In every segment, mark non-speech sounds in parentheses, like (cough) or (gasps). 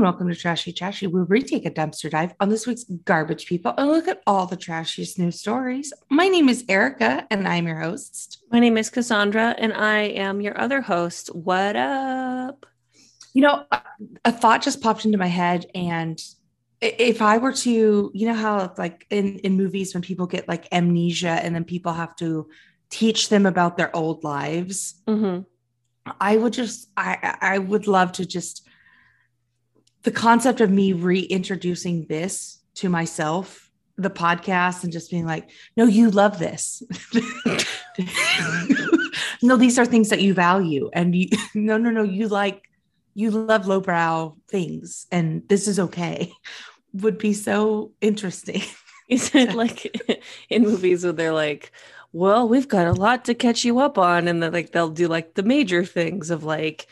and welcome to Trashy Trashy, where we take a dumpster dive on this week's garbage people and look at all the trashiest news stories. My name is Erica, and I'm your host. My name is Cassandra, and I am your other host. What up? You know, a, a thought just popped into my head, and if I were to, you know how like in in movies when people get like amnesia, and then people have to teach them about their old lives. Mm-hmm. I would just, I, I would love to just the concept of me reintroducing this to myself, the podcast, and just being like, no, you love this. (laughs) no, these are things that you value. And you, (laughs) no, no, no, you like, you love lowbrow things, and this is okay. (laughs) Would be so interesting. Is it like in movies where they're like, well, we've got a lot to catch you up on, and then like they'll do like the major things of like,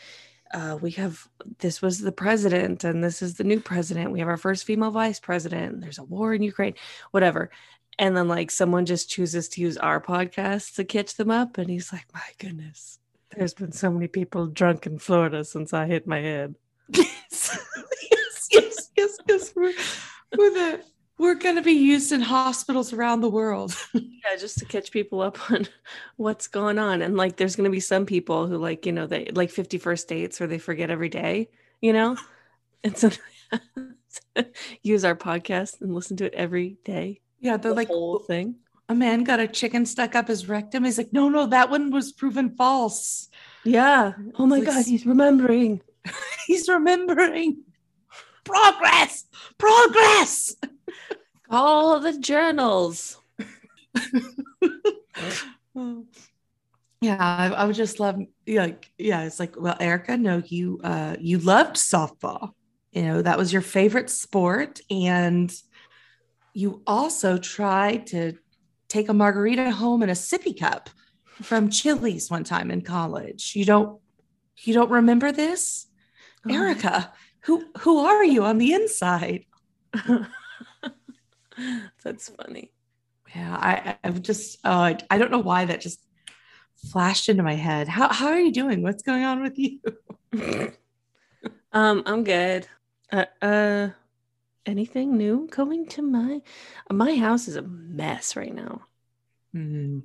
uh, we have this was the president, and this is the new president. We have our first female vice president. There's a war in Ukraine, whatever. And then like someone just chooses to use our podcast to catch them up, and he's like, my goodness, there's been so many people drunk in Florida since I hit my head. yes, (laughs) (laughs) yes, yes, yes, yes. We're, we're the we're gonna be used in hospitals around the world. (laughs) yeah just to catch people up on (laughs) what's going on. And like there's going to be some people who like you know they like 51st dates where they forget every day you know? (laughs) And so use our podcast and listen to it every day. Yeah, they're the like whole oh, thing. a man got a chicken stuck up his rectum. He's like, no, no, that one was proven false. yeah. Oh my like god he's remembering. He's remembering progress, progress. all the journals Oh. Yeah, I, I would just love like yeah, it's like, well, Erica, no, you uh you loved softball. You know, that was your favorite sport. And you also tried to take a margarita home in a sippy cup from Chili's one time in college. You don't you don't remember this? Oh. Erica, who who are you on the inside? (laughs) that's funny Yeah, I I'm just oh I, I don't know why that just flashed into my head. How how are you doing? What's going on with you? (laughs) um i'm good uh, uh anything new going to my my house is a mess right now Hmm.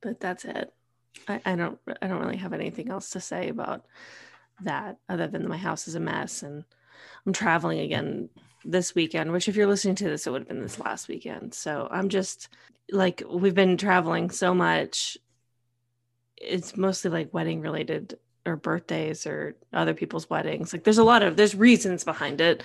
but that's it. I, I don't I don't really have anything else to say about that other than my house is a mess and I'm traveling again this weekend, which if you're listening to this, it would have been this last weekend. So I'm just like we've been traveling so much. It's mostly like wedding related or birthdays or other people's weddings. Like there's a lot of there's reasons behind it.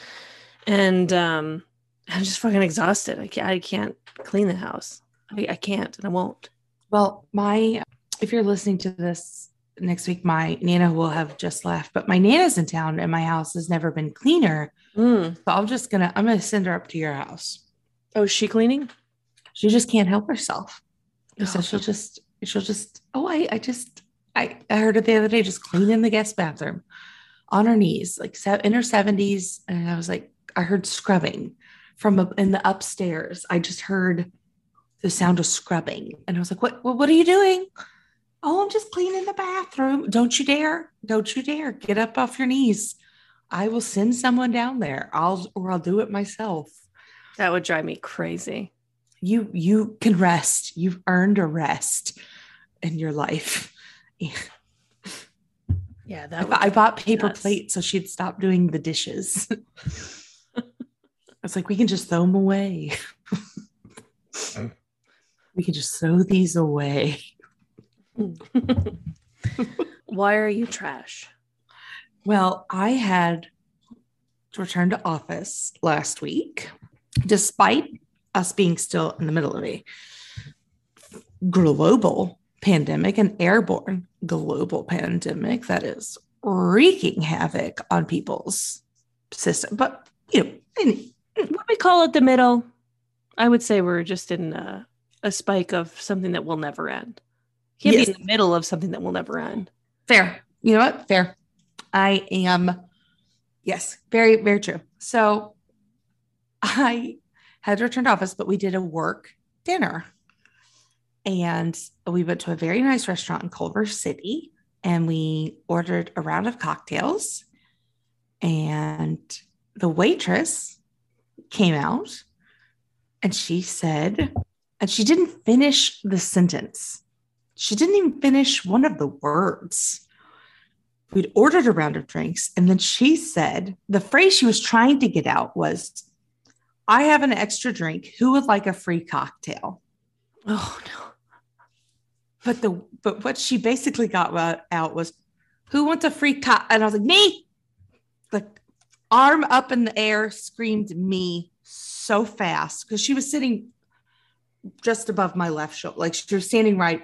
And um I'm just fucking exhausted. I can't I can't clean the house. I, I can't and I won't. Well, my if you're listening to this next week, my Nana will have just left, but my Nana's in town and my house has never been cleaner. Mm. So I'm just gonna I'm gonna send her up to your house. Oh, is she cleaning? She just can't help herself. So Oh. she'll just she'll just oh I I just I, I heard it the other day just cleaning the guest bathroom on her knees like in her 70s and I was like I heard scrubbing from a, in the upstairs I just heard the sound of scrubbing and I was like what what, what are you doing oh I'm just cleaning the bathroom. Don't you dare don't you dare get up off your knees. I will send someone down there. I'll or I'll do it myself. That would drive me crazy. you you can rest. You've earned a rest in your life. (laughs) Yeah, I, that bu- I bought paper nuts. plates so she'd stop doing the dishes. (laughs) I was like we can just throw them away. (laughs) We can just throw these away. would. (laughs) Why are you trash? well i had returned to office last week despite us being still in the middle of a global pandemic, an airborne global pandemic that is wreaking havoc on people's system. But you know, in- What we call it the middle? I would say we're just in a, a spike of something that will never end. Can't Yes. be in the middle of something that will never end. fair. You know what? Fair. I am. Yes, very, very true. So I had returned to office, but we did a work dinner. And we went to a very nice restaurant in Culver City and we ordered a round of cocktails. And the waitress came out and she said, and she didn't finish the sentence. She didn't even finish one of the words. We'd ordered a round of drinks, and then she said the phrase she was trying to get out was, I have an extra drink. Who would like a free cocktail? Oh no. But the but what she basically got out was, who wants a free cock? And I was like, me. The arm up in the air screamed me so fast because she was sitting just above my left shoulder, like she was standing right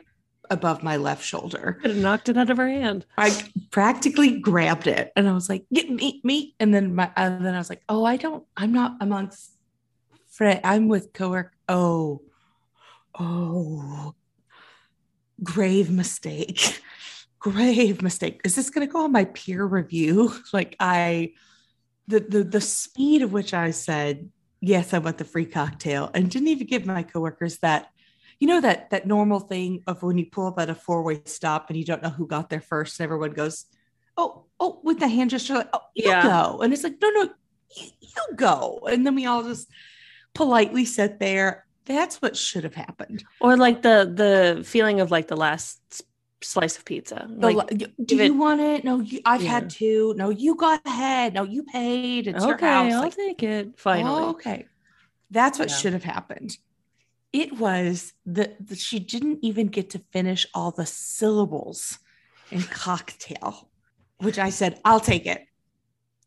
above my left shoulder. Could have knocked it out of her hand. I practically grabbed it and I was like, "Get me, me!" And then my, and then I was like, "Oh, I don't. I'm not amongst friend. I'm with coworker. Oh, oh, grave mistake, (laughs) grave mistake. Is this going to go on my peer review? (laughs) like I, the the the speed of which I said yes, I want the free cocktail, and didn't even give my coworkers that. You know that that normal thing of when you pull up at a four way stop and you don't know who got there first, and everyone goes, "Oh, oh," with the hand gesture, like, "Oh, you Yeah. go," and it's like, "No, no, you, you go," and then we all just politely sit there. That's what should have happened. Or like the the feeling of like the last slice of pizza. The Like, do you it- want it? No, you, I've Yeah. had two. No, you got ahead. No, you paid. It's your okay, house. I'll Like, take it. Finally. Oh, okay. That's what Yeah. should have happened. It was the she didn't even get to finish all the syllables in cocktail, which I said, I'll take it.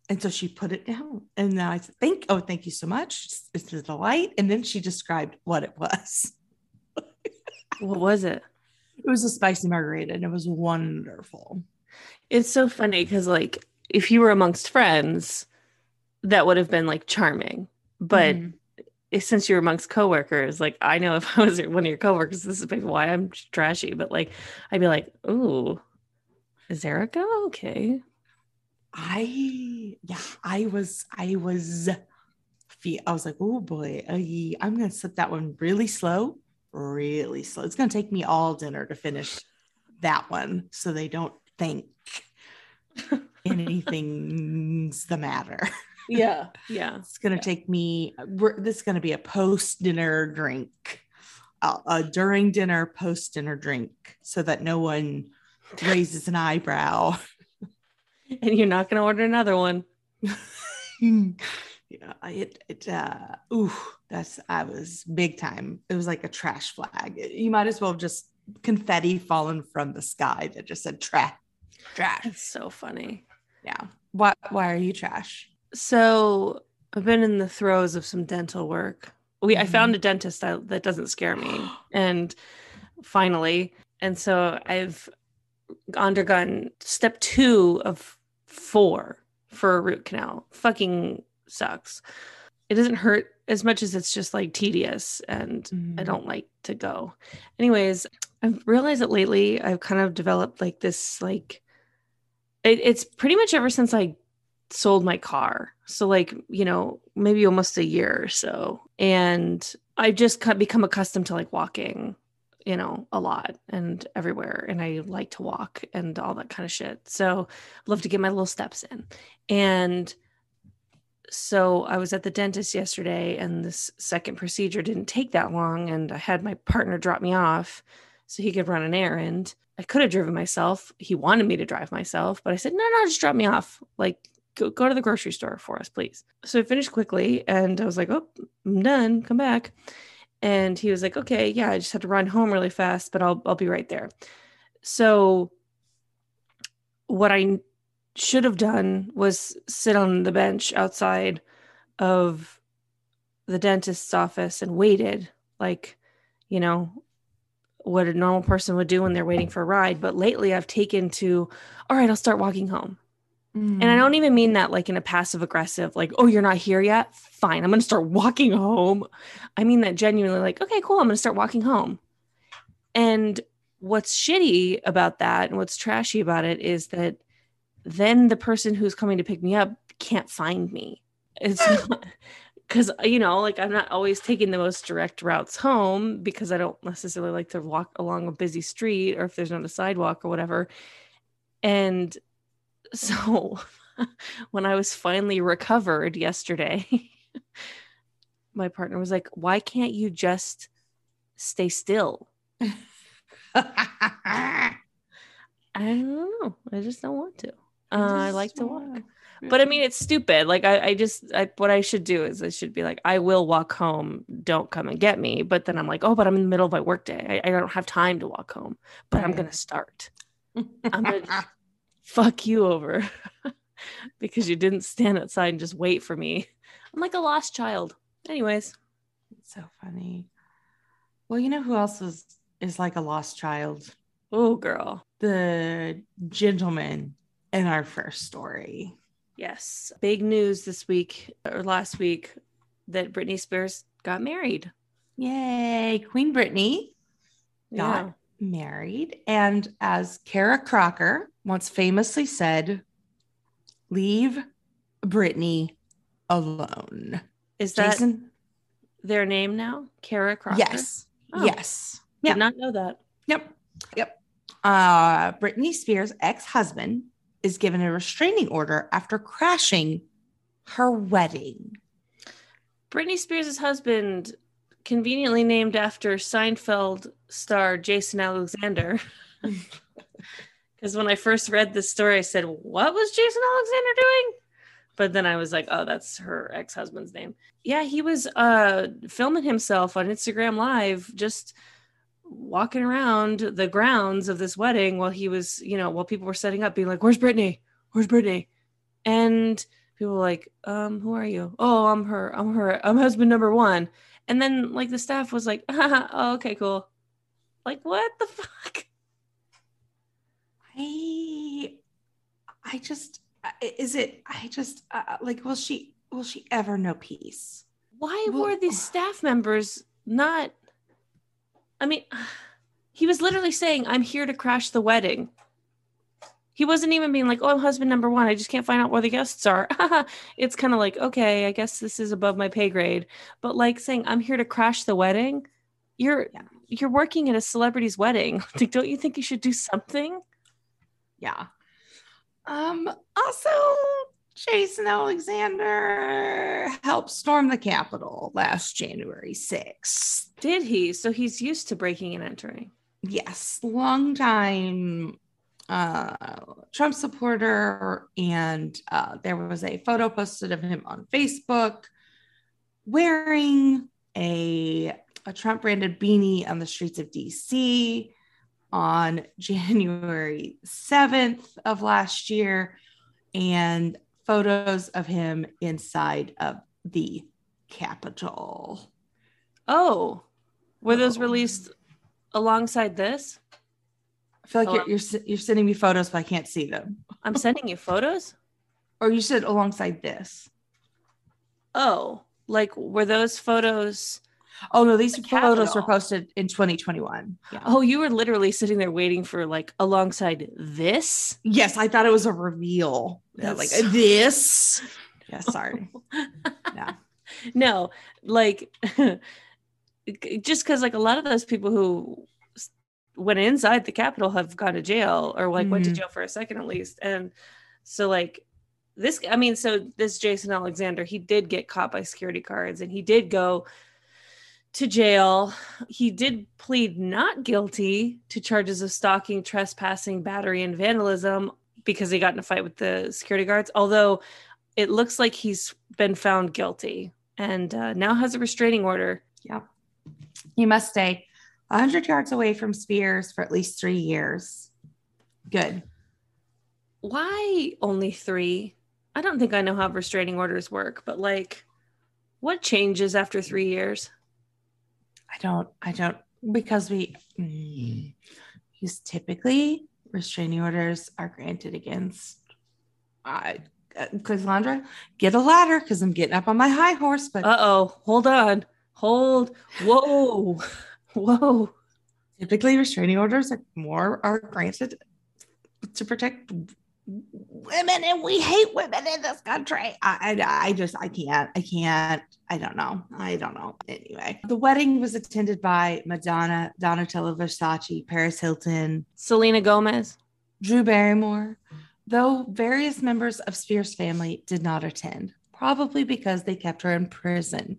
And so she put it down. And then I said, Thank oh, thank you so much. It's, a delight. And then she described what it was. What was it? It was a spicy margarita and it was wonderful. It's so funny because like if you were amongst friends, that would have been like charming. But Mhm. If- since you're amongst coworkers, like I know if (laughs) I was one of your coworkers, this is maybe why I'm trashy. But like I'd be like, "Ooh, is Erica okay?" I yeah, I was I was fe- I was like, oh boy, uh, ay, I'm gonna set that one really slow, really slow. It's gonna take me all dinner to finish that one so they don't think (laughs) anything's the matter. Yeah, (laughs) yeah. It's gonna Yeah. take me. We're, this is gonna be a post dinner drink, uh, a during dinner, post dinner drink, so that no one raises an eyebrow. (laughs) And you're not going to order another one. (laughs) yeah, I- it it uh ooh, that's I was big time. It was like a trash flag. You might as well have just confetti fallen from the sky that just said trash. Trash. That's so funny. Yeah. Why why are you trash? So I've been in the throes of some dental work. We I found a dentist that, that doesn't scare me, (gasps) and finally, and so I've undergone step two of four for a root canal. Fucking sucks. It doesn't hurt as much as it's just like tedious, and I Mhm. don't like to go. Anyways, I've realized that lately I've kind of developed like this like it, it's pretty much ever since I sold my car. So like, you know, maybe almost a year or so. And I've just become accustomed to like walking, you know, a lot and everywhere. And I like to walk and all that kind of shit. So I love to get my little steps in. And so I was at the dentist yesterday and this second procedure didn't take that long. And I had my partner drop me off so he could run an errand. I could have driven myself. He wanted me to drive myself, but I said, no, no, just drop me off. Like, go, go to the grocery store for us, please. So I finished quickly and I was like, oh, I'm done. Come back. And he was like, okay, yeah, I just had to run home really fast, but I'll, I'll be right there. So what I should have done was sit on the bench outside of the dentist's office and waited like you know what a normal person would do when they're waiting for a ride but lately i've taken to all right i'll start walking home and i don't even mean that like in a passive aggressive like oh you're not here yet fine i'm going to start walking home i mean that genuinely like okay cool i'm going to start walking home and what's shitty about that and what's trashy about it is that then the person who's coming to pick me up can't find me. It's hmm. because uh, you know, like I'm not always taking the most direct routes home because I don't necessarily like to walk along a busy street or if there's not a sidewalk or whatever. And so (laughs) when I was finally recovered yesterday, (laughs) my partner was like, Why can't you just stay still? (laughs) I don't know. I just don't want to. Uh, I like to walk. But I mean, it's stupid. Like, I, I just, I, what I should do is I should be like, I will walk home. Don't come and get me. But then I'm like, oh, but I'm in the middle of my workday. I, I don't have time to walk home, but I'm going to start. I'm going to fuck you over (laughs) because you didn't stand outside and just wait for me. I'm like a lost child. Anyways. It's so funny. Well, you know who else is is like a lost child? Oh, girl. The gentleman in our first story. Yes. Big news this week or last week that Britney Spears got married. Yay. Queen Britney got Yeah. married. And as Kara Crocker once famously said, leave Britney alone. Is that Jason? their name now? Kara Crocker? Yes. Oh. Yes. Did not know that. Yep. Yep. Uh, Britney Spears' ex husband is given a restraining order after crashing her wedding. Britney Spears' husband, conveniently named after Seinfeld star Jason Alexander. (laughs) Because when I first read this story, I said, What was Jason Alexander doing? But then I was like, Oh, that's her ex husband's name. Yeah, he was uh, filming himself on Instagram Live, just walking around the grounds of this wedding while he was, you know, while people were setting up, being like, Where's Britney? Where's Britney? And people were like, um, who are you? Oh, I'm her, I'm her, I'm husband number one. And then like the staff was like, (laughs) oh, okay, cool. Like, what the (laughs) fuck? I, I just, is it, I just, uh, like, will she, will she ever know peace? Why Well- were these staff members not? I mean, (sighs) he was literally saying, I'm here to crash the wedding. He wasn't even being like, oh, I'm husband number one. I just can't find out where the guests are. (laughs) it's kind of like, okay, I guess this is above my pay grade. But like saying, I'm here to crash the wedding. You're Yeah. you're working at a celebrity's wedding. (laughs) Like, don't you think you should do something? Yeah. Um, also, Jason Alexander helped storm the Capitol last January 6th. Did he? So he's used to breaking and entering. Yes, long time uh Trump supporter and uh there was a photo posted of him on Facebook wearing a a Trump branded beanie on the streets of DC on (laughs) January 7th of last year and photos of him inside of the Capitol. Oh, were those Oh. released alongside this? I feel like Oh, you're, you're you're sending me photos, but I can't see them. I'm sending you photos. (laughs) Or you said alongside this. Oh, like were those photos? Oh no, these The photos were posted in 2021. Yeah. Oh, you were literally sitting there waiting for like alongside this. Yes, I thought it was a reveal. Yeah, like this. (laughs) Yeah, sorry. Yeah. No, like (laughs) just because like a lot of those people who went inside the Capitol have gone to jail or like went to Mhm. jail for a second at least, and so like this. I mean, so this Jason Alexander, he did get caught by security guards, and he did go to jail. He did plead not guilty to charges of stalking, trespassing, battery, and vandalism because he got in a fight with the security guards. Although it looks like he's been found guilty and uh, now has a restraining order. Yeah. He must stay 100 yards away from Spears for at least three years. Good. Why only three? I don't think I know how restraining orders work, but like, what changes after three years? I don't, I don't, because we, mm, because typically restraining orders are granted against, I, uh, Cassandra, get a ladder because I'm getting up on my high horse, but Uh oh, hold on, hold, whoa, whoa. typically restraining orders are more are granted to protect women and we hate women in this country I, I i just i can't i can't i don't know i don't know anyway the wedding was attended by madonna donatella versace paris hilton Selena Gomez. drew barrymore though various members of Spears' family did not attend, probably because they kept her in prison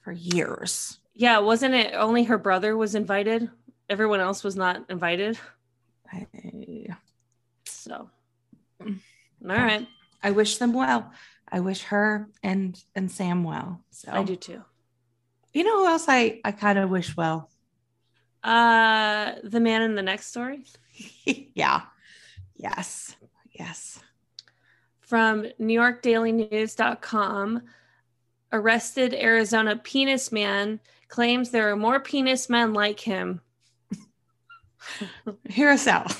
for years. Yeah, wasn't it only her brother was invited? Everyone else was not invited. I, So, all right. I wish them well. I wish her and and Sam well. So I do too. You know who else I I kind of wish well? Uh, the man in the next story (laughs) yeah. Yes. Yes. from New York Daily News.com. Arrested Arizona penis man claims there are more penis men like him. (laughs) Hear us out.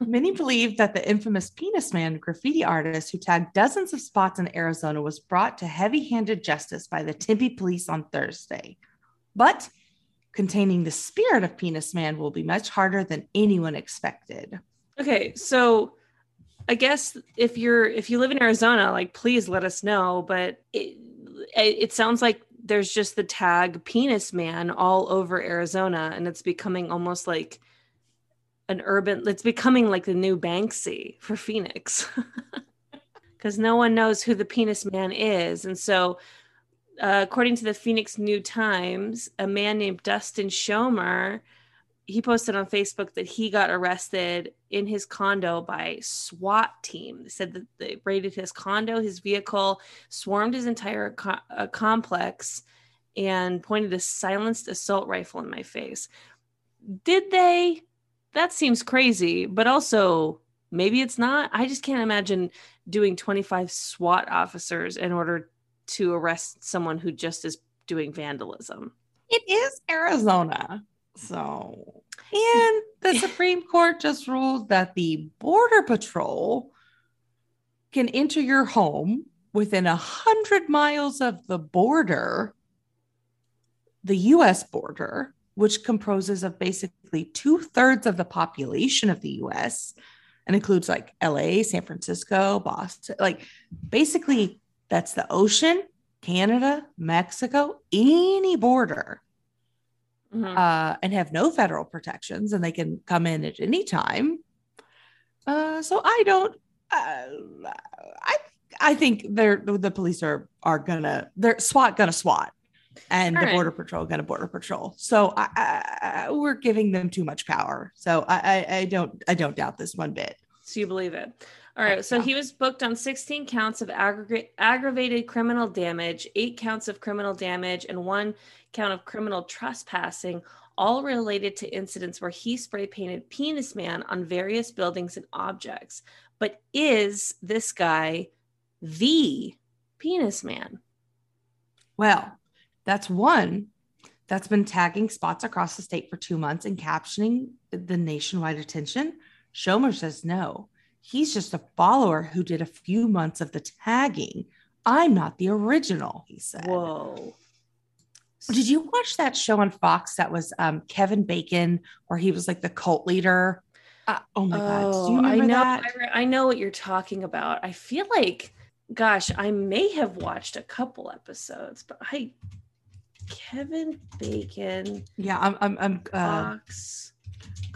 Many believe that the infamous Penis Man graffiti artist who tagged dozens of spots in Arizona was brought to heavy handed justice by the Tempe police on Thursday. But containing the spirit of Penis Man will be much harder than anyone expected. Okay, so I guess if you're if you live in Arizona, like please let us know. But it it sounds like there's just the tag penis man all over Arizona, and it's becoming almost like an urban. It's becoming like the new Banksy for Phoenix, (laughs) because no one knows who the penis man is, and so. Uh, according to the Phoenix New Times, a man named Dustin Schomer he posted on Facebook that he got arrested in his condo by SWAT team. They said that they raided his condo, his vehicle, swarmed his entire co- uh, complex, and pointed a silenced assault rifle in my face. Did they? That seems crazy, but also maybe it's not. I just can't imagine doing 25 SWAT officers in order to arrest someone who just is doing vandalism. It is Arizona. So, hmm. and the Supreme Court just ruled that the Border Patrol can enter your home within a hundred miles of the border, the US border, which composes of basically two thirds of the population of the US and includes like LA, San Francisco, Boston. Like basically, that's the ocean, Canada, Mexico, any border Mhm. uh, and have no federal protections and they can come in at any time. Uh, so I don't, uh, I, I think they're the police are are gonna they're SWAT gonna SWAT, and All the right. border patrol gonna border patrol. So I, I, we're giving them too much power. So I, I, I don't I don't doubt this one bit. So you believe it. All right. So he was booked on 16 counts of aggregate aggravated criminal damage, eight counts of criminal damage, and one count of criminal trespassing, all related to incidents where he spray painted penis man on various buildings and objects. But is this guy the penis man? Well, that's one that's been tagging spots across the state for two months and captioning the nationwide attention. Schomer says no. He's just a follower who did a few months of the tagging. I'm not the original, he said. Whoa. Did you watch that show on Fox that was um, Kevin Bacon, where he was like the cult leader? Uh, oh my God. Do you Oh, I know. that? I, re- I know what you're talking about. I feel like, gosh, I may have watched a couple episodes, but I, Kevin Bacon, yeah, I'm, I'm, I'm uh, Fox,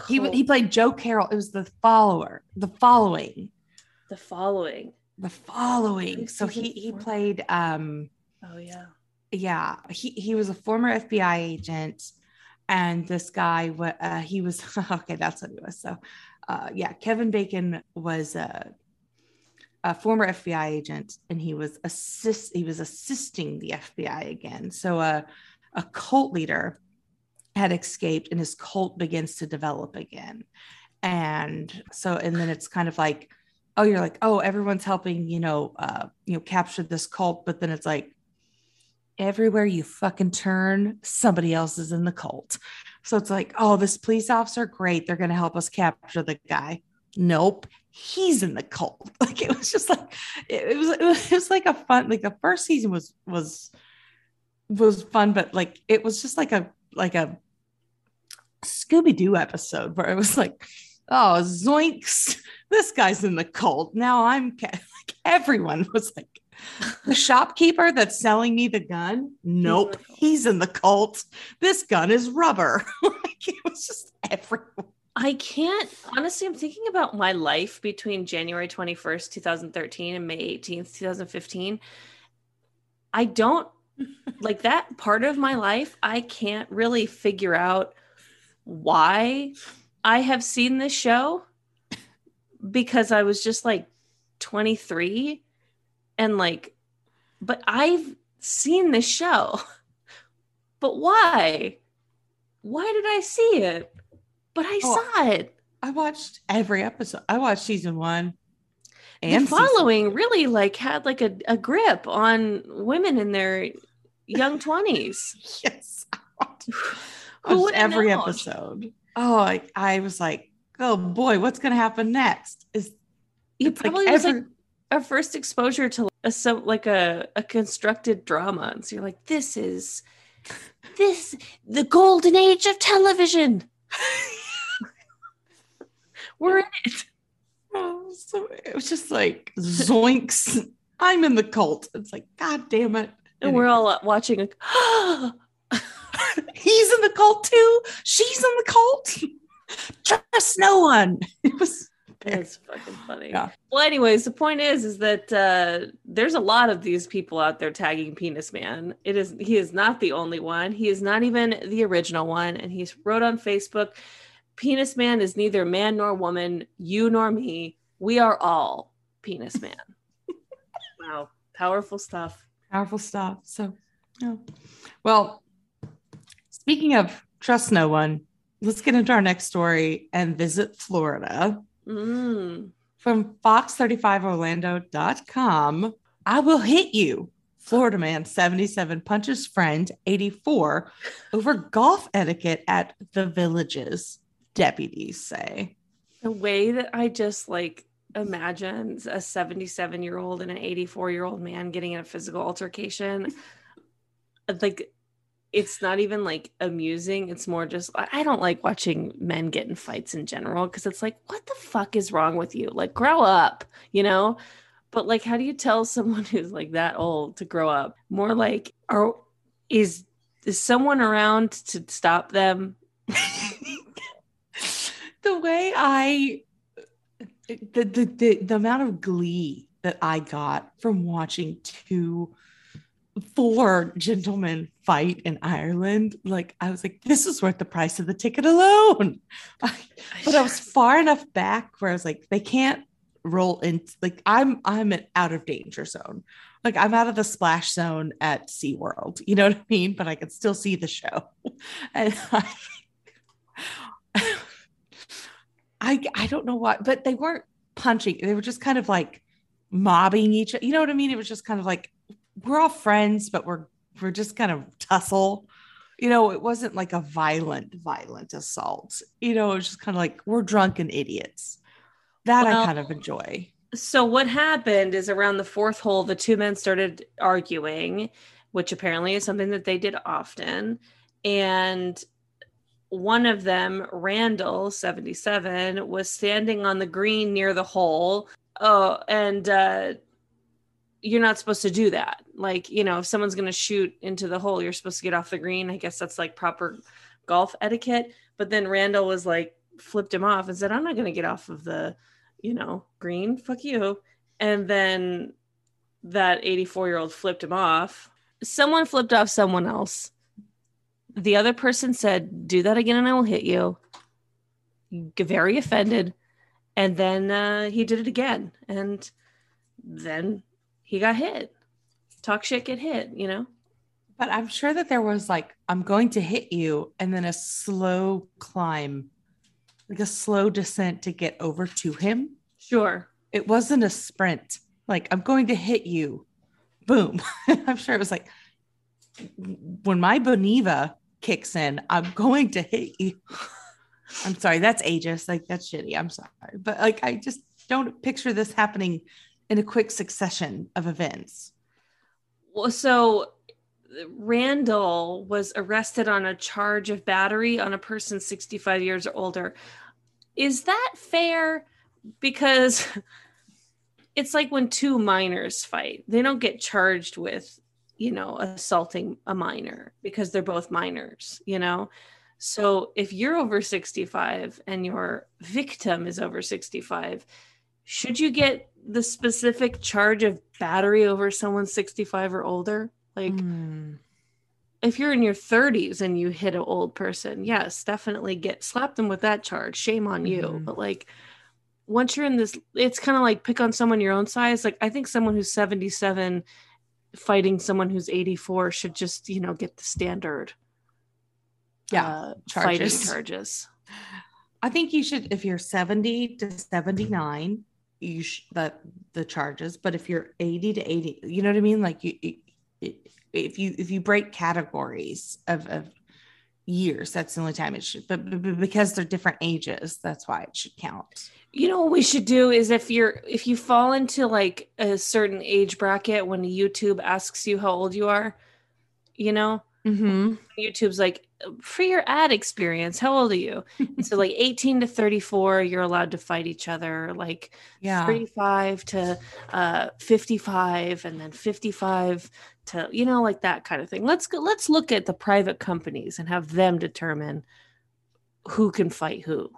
he, he played Joe Carroll. It was the follower, the following. the following. the following so he he played um Oh yeah. yeah he he was a former fbi agent and this guy uh, he was (laughs) okay that's what he was so uh yeah kevin bacon was a a former fbi agent and he was assist he was assisting the fbi again. So uh, a cult leader had escaped and his cult begins to develop again. And so and then it's kind of like oh you're like oh everyone's helping you know uh you know capture this cult. But then it's like everywhere you fucking turn somebody else is in the cult. So it's like oh this police officer great. They're going to help us capture the guy nope. He's in the cult. (laughs) Like it was just like it, was it was, it was like a fun like the first season was was was fun but like it was just like a like a scooby-doo episode where it was like oh zoinks (laughs) this guy's in the cult. Now i'm ca- (laughs) like everyone was like the shopkeeper that's selling me the gun? Nope. He's in the cult. This gun is rubber. Like it was just everyone I can't honestly. I'm thinking about my life between January 21st, 2013, and May 18th, 2015. I don't (laughs) like that part of my life. I can't really figure out why I have seen this show because I was just like 23 and like, but I've seen this show. (laughs) But why? Why did I see it? But I oh, saw it. I watched every episode. I watched season one. And the following really like had like a, a grip on women in their young 20s. (laughs) yes. I watched (sighs) every known? episode. Oh, I, I was like, oh boy, what's going to happen next? Is it probably like was every- like our first exposure to a so like a, a constructed drama. And so you're like, this is this the golden age of television. (laughs) We're in it. Oh, so it was just like zoinks. I'm in the cult. It's like, God damn it. And we're all watching. Like, (gasps) He's in the cult too. She's in the cult. Trust no one. (laughs) It was it's fucking funny. Yeah. Well, anyways, the point is, is that uh, there's a lot of these people out there tagging Penis Man. It is he is not the only one. He is not even the original one. And he wrote on Facebook, "Penis Man is neither man nor woman. You nor me. We are all Penis Man." (laughs) wow, powerful stuff. Powerful stuff. So, yeah. Well, speaking of trust no one, let's get into our next story and visit Florida. Mm. From fox35orlando.com, I will hit you. Florida man 77 punches friend 84 over golf etiquette at the villages, deputies say. The way that I just like imagine a 77 year old and an 84 year old man getting in a physical altercation, uh, like it's not even like amusing. It's more just I don't like watching men get in fights in general because it's like, what the fuck is wrong with you? Like, grow up, you know? But like, how do you tell someone (laughs) who's like that old to grow up? More like, are is is someone around to stop them? (laughs) the way I the, the the the amount of glee that I got from watching two four gentlemen fight in Ireland, like I was like, this is worth the price of the ticket alone. (laughs) but I was (laughs) far enough back where I was like, they can't roll in like I'm I'm an out of danger zone. Like I'm out of the splash zone at SeaWorld. You know what I mean? But I can still see the show. (laughs) And I I, I don't know what, but they weren't punching. They were just kind of like mobbing each other. You know what I mean? It was just kind of like we're all friends, but we're we're just kind of tussle. You know, it wasn't like a violent, violent assault. You know, it was just kind of like we're drunken idiots. That well, I kind of enjoy. So what happened is around the fourth hole, the two men started arguing, which apparently is something that they did often. And one of them, Randall, 77, was standing on the green near the hole. Oh, and uh, you're not supposed to do that. Like, you know, if someone's going to shoot into the hole, you're supposed to get off the green. I guess that's like proper golf etiquette. But then Randall was like, flipped him off and said, I'm not going to get off of the, you know, green. Fuck you. And then that 84 year old flipped him off. Someone flipped off someone else. The other person said, Do that again and I will hit you. Very offended. And then uh, he did it again. And then he got hit. Talk shit, get hit, you know? But I'm sure that there was like, I'm going to hit you, and then a slow climb, like a slow descent to get over to him. Sure. It wasn't a sprint. Like, I'm going to hit you. Boom. (laughs) I'm sure it was like, when my Boniva kicks in, I'm (laughs) going to hit you. I'm sorry, that's ageist. Like, that's shitty. I'm sorry. But like, I just don't picture this happening in a quick succession of events. Well, so Randall was arrested on a charge of battery on a person 65 years or older. Is that fair? Because (laughs) it's like when two minors fight, they don't get charged with, you know, assaulting a minor because they're both minors, you know? So if you're over 65 and your victim is over 65, should you get the specific charge of battery over someone 65 or older? Like, Mm. if you're in your 30s and you hit an old person, yes, definitely get slap them with that charge. Shame on you. Mhm. But like once you're in this, it's kind of like pick on someone your own size. Like I think someone who's 77 fighting someone who's 84 should just, you know, get the standard Yeah. uh, fighting charges. charges. I think you should, if you're 70 to 79, you should that the charges. But if you're 80 to 80, you know what I mean? Like you, you- if you if you break categories of, of years, that's the only time it should. But but because they're different ages, that's why it should count. You know what we should do is if you're if you fall into like a certain age bracket when YouTube asks you how old you are, you know, Mm-hmm. YouTube's like for your ad experience, how old are you? And so like 18 to 34, you're allowed to fight each other, like Yeah. 35 to uh 55 and then 55 to you know like that kind of thing. Let's go let's look at the private companies and have them determine who can fight who.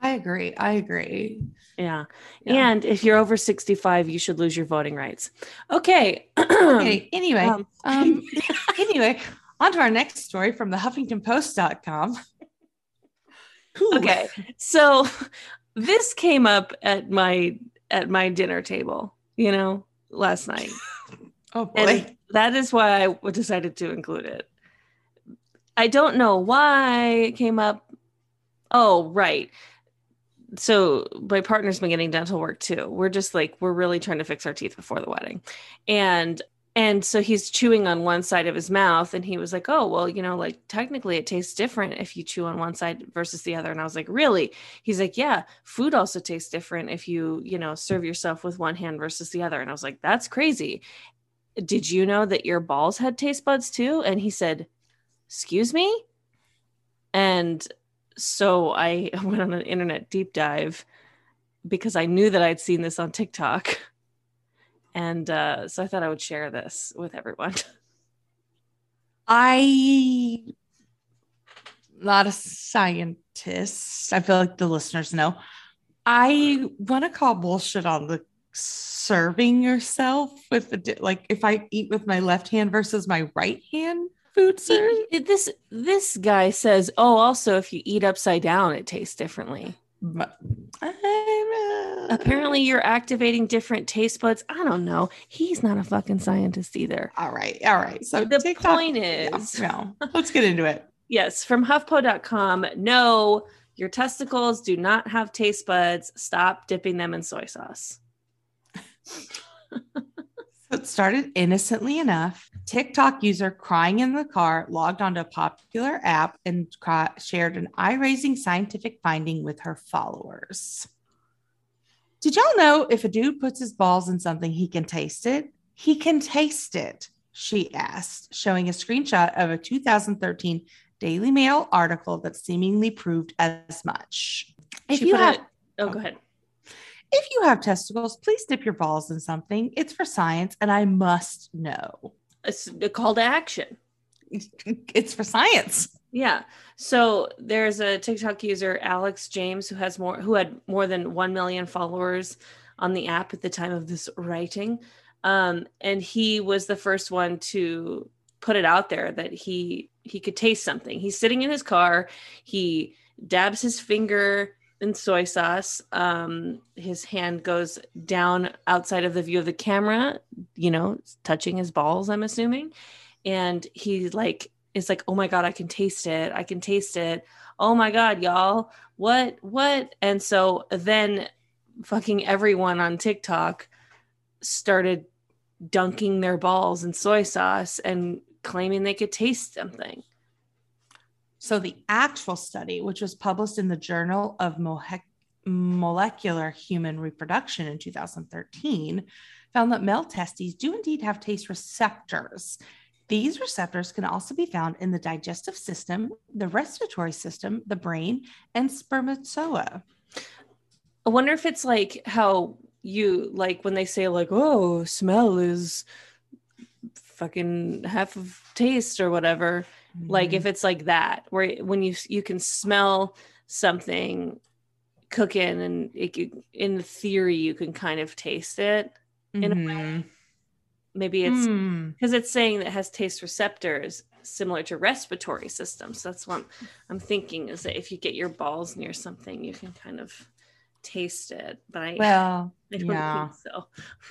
I agree. I agree. Yeah. Yeah. And if you're over 65, you should lose your voting rights. Okay. (clears throat) Okay. Anyway, Um, um, (laughs) anyway, on to our next story from the HuffingtonPost.com. Okay. So (laughs) this came up at my at my dinner table, you know, last night. (laughs) Oh boy. And that is why I decided to include it. I don't know why it came up. Oh, right. So my partner's been getting dental work too. We're just like we're really trying to fix our teeth before the wedding. And and so he's chewing on one side of his mouth and he was like, "Oh, well, you know, like technically it tastes different if you chew on one side versus the other." And I was like, "Really?" He's like, "Yeah, food also tastes different if you, you know, serve yourself with one hand versus the other." And I was like, "That's crazy." did you know that your balls had taste buds too? And he said, excuse me? And so I (laughs) went on an internet deep dive because I knew that I'd seen this on TikTok. (laughs) And uh, so I thought I would share this with everyone. (laughs) I not a scientist. I feel like the listeners know. I want to call bullshit on the serving yourself with the like if I eat with my left hand versus my right hand food serve. this this guy says, "Oh, also if you eat upside down, it tastes differently." But uh, Apparently, you're activating different taste buds. I don't know. He's not a fucking scientist either. all right, all right. So the TikTok- point is, no, let's get into it. (laughs) Yes, from HuffPo.com. No, your testicles do not have taste buds. Stop dipping them in soy sauce. (laughs) So it started innocently enough. TikTok user crying in the car logged onto a popular app and cry- shared an eye raising scientific finding with her followers. Did y'all know if a dude puts his balls in something, he can taste it? He can taste it, she asked, showing a screenshot of a 2013 Daily Mail article that seemingly proved as much. If She you have it- oh, oh. go ahead. If you have testicles, please dip your balls in something. It's for science, and I must know. It's a call to action. (laughs) It's for science. Yeah. So there's a TikTok user, Alex James, who has more who had more than one million followers on the app at the time of this writing. Um, and he was the first one to put it out there that he he could taste something. He's sitting in his car, he dabs his finger in soy sauce. Um, his hand goes down outside of the view of the camera, you know, touching his balls, I'm assuming. And he like is like, oh my God, I can taste it. I can taste it. Oh my God, y'all. What, what? And so then fucking everyone on TikTok started dunking their balls in soy sauce and claiming they could taste something. So the actual study, which was published in the Journal of Molecular Human Reproduction in 2013, found that male testes do indeed have taste receptors. These receptors can also be found in the digestive system, the respiratory system, the brain, and spermatozoa. I wonder if it's like how you like when they say like, oh, smell is fucking half of taste or whatever. Like Mhm. if it's like that, where when you you can smell something cooking and it in theory you can kind of taste it. in a way. Maybe it's Mm. because it's saying that it has taste receptors similar to respiratory systems. That's what I'm thinking is that if you get your balls near something, you can kind of taste it. But I, Well, (laughs) I yeah. so.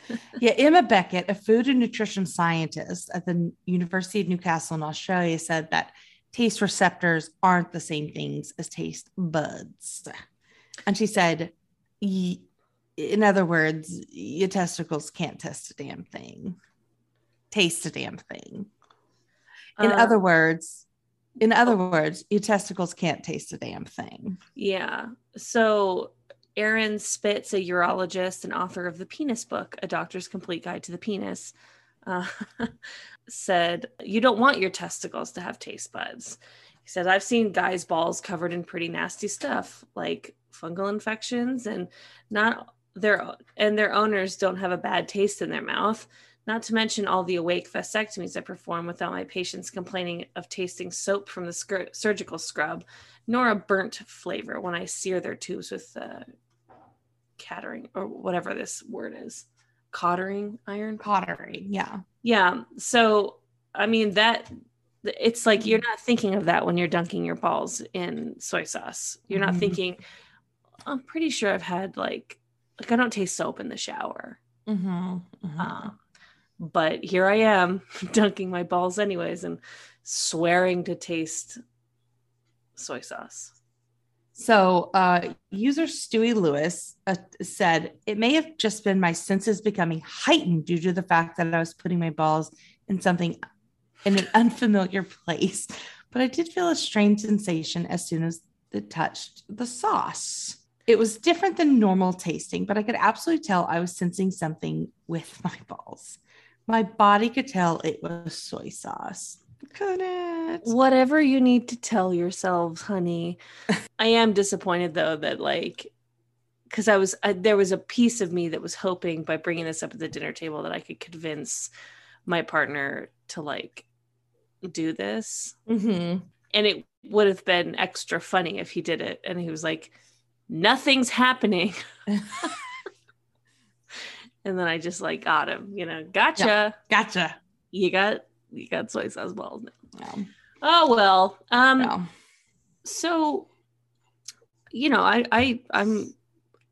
(laughs) Yeah, Emma Beckett, a food and nutrition scientist at the University of Newcastle in Australia, said that taste receptors aren't the same things as taste buds. And she said, in other words, your testicles can't test a damn thing, taste a damn thing. In Um, other words, in other words, your testicles can't taste a damn thing. Yeah. So Aaron Spitz, a urologist and author of the Penis Book, A Doctor's Complete Guide to the Penis, uh, (laughs) said, You don't want your testicles to have taste buds. He said, I've seen guys' balls covered in pretty nasty stuff like fungal infections and not their and their owners don't have a bad taste in their mouth. Not to mention all the awake vasectomies I perform without my patients complaining of tasting soap from the scur- surgical scrub nor a burnt flavor when I sear their tubes with uh, catering or whatever this word is. Cottering iron? Pottery, yeah. Yeah. So, I mean, that it's like you're not thinking of that when you're dunking your balls in soy sauce. You're not Mhm. thinking, I'm pretty sure I've had like, like I don't taste soap in the shower. Mm-hmm, Uh, but here I am (laughs) dunking my balls anyways and swearing to taste soy sauce. So, uh, user Stewie Lewis uh, said, It may have just been my senses becoming heightened due to the fact that I was putting my balls in something in an unfamiliar place, but I did feel a strange sensation as soon as it touched the sauce. It was different than normal tasting, but I could absolutely tell I was sensing something with my balls. My body could tell it was soy sauce. Whatever you need to tell yourselves, honey. (laughs) I am disappointed though that like because I was I, there was a piece of me that was hoping by bringing this up at the dinner table that I could convince my partner to like do this, Mm-hmm. and it would have been extra funny if he did it and he was like, "Nothing's happening," (laughs) (laughs) and then I just like got him, you know, gotcha. Gotcha. You got you got soy sauce balls now. Oh well. Um. So you know i i i'm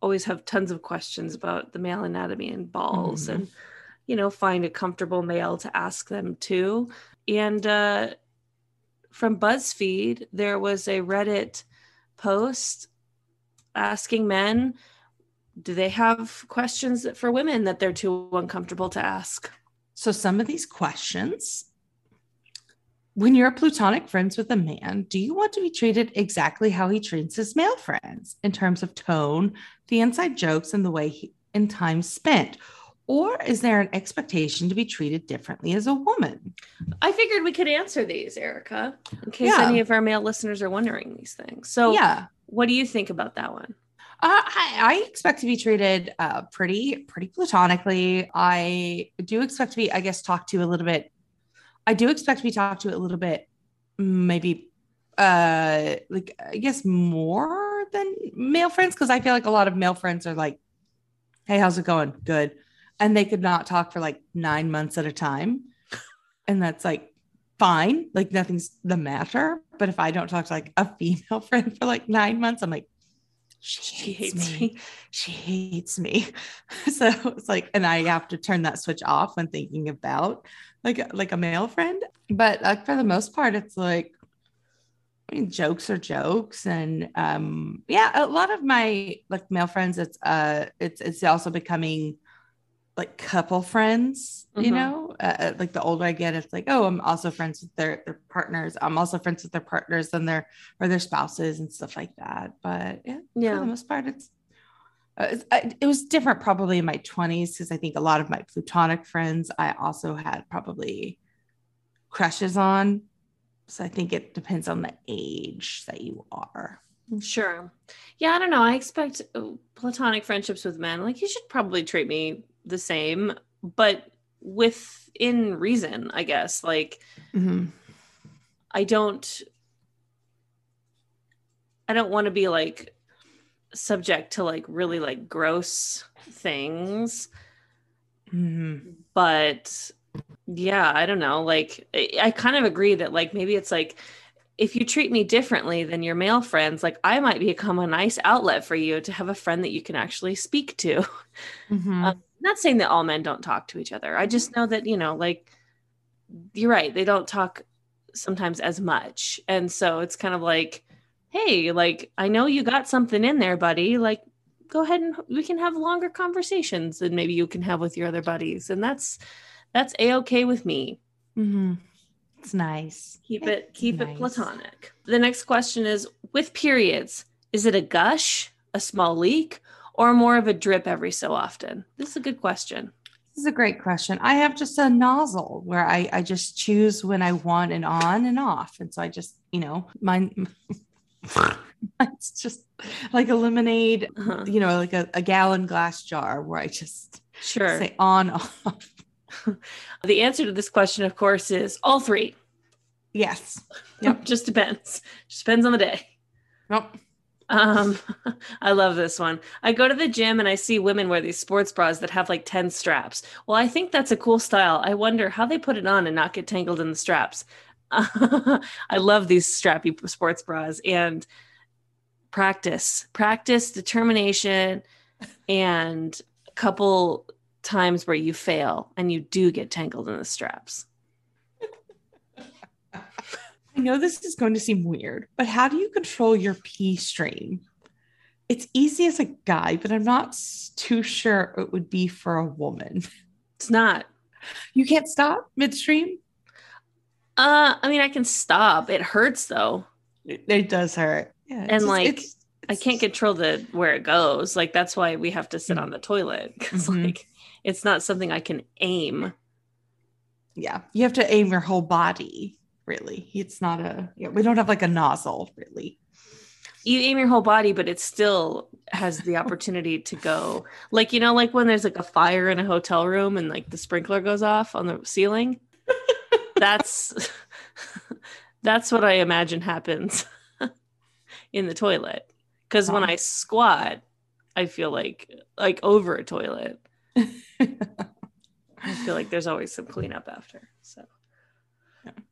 always have tons of questions about the male anatomy and balls Mhm. and you know find a comfortable male to ask them to and uh from buzzfeed there was a reddit post asking men do they have questions for women that they're too uncomfortable to ask So some of these questions when you're platonic friends with a man, do you want to be treated exactly how he treats his male friends in terms of tone, the inside jokes, and the way he, and time spent? Or is there an expectation to be treated differently as a woman? i figured we could answer these erica in case Yeah. any of our male listeners are wondering these things so yeah. What do you think about that one? Uh, I, I expect to be treated uh, pretty, pretty platonically. I do expect to be, I guess, talked to a little bit. I do expect to be talked to a little bit, maybe, uh, like I guess more than male friends, because I feel like a lot of male friends are like, "Hey, how's it going? Good," and they could not talk for like nine months at a time, (laughs) and that's like fine, like nothing's the matter. But if I don't talk to like a female (laughs) friend for like nine months, I'm like, she hates, hates me. me. She hates me. (laughs) So it's like, and I have to turn that switch off when thinking about like like a male friend. But like for the most part, it's like I mean, jokes are jokes, and um, yeah, a lot of my like male friends, it's uh, it's it's also becoming like couple friends. You Mhm. know, uh, like the older I get, it's like, oh, I'm also friends with their their partners. I'm also friends with their partners and their or their spouses and stuff like that. But yeah, yeah. for the most part, it's uh, it was different probably in my 20s because I think a lot of my platonic friends I also had probably crushes on. So I think it depends on the age that you are. Sure. Yeah, I don't know. I expect uh, platonic friendships with men. Like you should probably treat me the same, but within reason, I guess. Like I don't I don't want to be like subject to like really like gross things. Mm-hmm. But yeah, I don't know. Like I, kind of agree that like maybe it's like if you treat me differently than your male friends, like I might become a nice outlet for you to have a friend that you can actually speak to. (laughs) Mm-hmm. Um, not saying that all men don't talk to each other. I just know that, you know, like you're right, they don't talk sometimes as much. And so it's kind of like, hey, like I know you got something in there, buddy. Like go ahead and we can have longer conversations than maybe you can have with your other buddies. And that's that's a-okay with me. Mm-hmm. It's nice. Keep it keep nice. it platonic. The next question is with periods, is it a gush, a small leak, or more of a drip every so often? This is a good question. This is a great question. I have just a nozzle where I, I just choose when I want and on and off. And so I just, you know, mine (laughs) it's just like a lemonade, Uh-huh. you know, like a, a gallon glass jar where I just Sure. say on (laughs) off. The answer to this question, of course, is all three. Yes. (laughs) Yep. Just depends. Just depends on the day. Nope. Um, I love this one. I go to the gym and I see women wear these sports bras that have like 10 straps. Well, I think that's a cool style. I wonder how they put it on and not get tangled in the straps. (laughs) I love these strappy sports bras and practice, practice, determination, and a couple times where you fail and you do get tangled in the straps. I know this is going to seem weird, but how do you control your pee stream? It's easy as a guy, but I'm not too sure it would be for a woman. It's not. You can't stop midstream. Uh, I mean, I can stop. It hurts though. It, it does hurt. Yeah, it's And, just- like, it's- I can't control the where it goes. Like that's why we have to sit on the toilet because Mhm. like it's not something I can aim. Yeah, you have to aim your whole body. Really, it's not a. Yeah, we don't have like a nozzle. Really. You aim your whole body, but it still has the opportunity to go. Like you know, like when there's like a fire in a hotel room and like the sprinkler goes off on the ceiling. That's (laughs) that's what I imagine happens (laughs) in the toilet. Because when. I squat, I feel like like over a toilet. I feel like there's always some cleanup after. So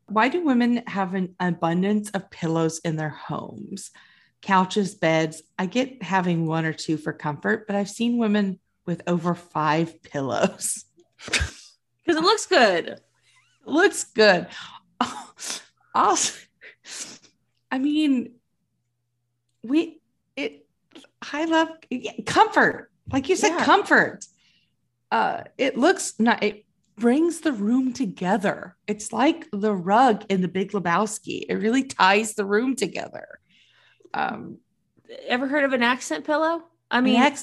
Why do women have an abundance of pillows in their homes? Couches, beds. I get having one or two for comfort, but I've seen women with over five pillows. (laughs) because it looks good. Looks good. (laughs) Also, I mean, we it. I love yeah, comfort, like you said, Yeah. comfort. Uh, it looks not. It brings the room together. It's like the rug in the Big Lebowski. It really ties the room together. Um, Ever heard of an accent pillow? I mean, mean,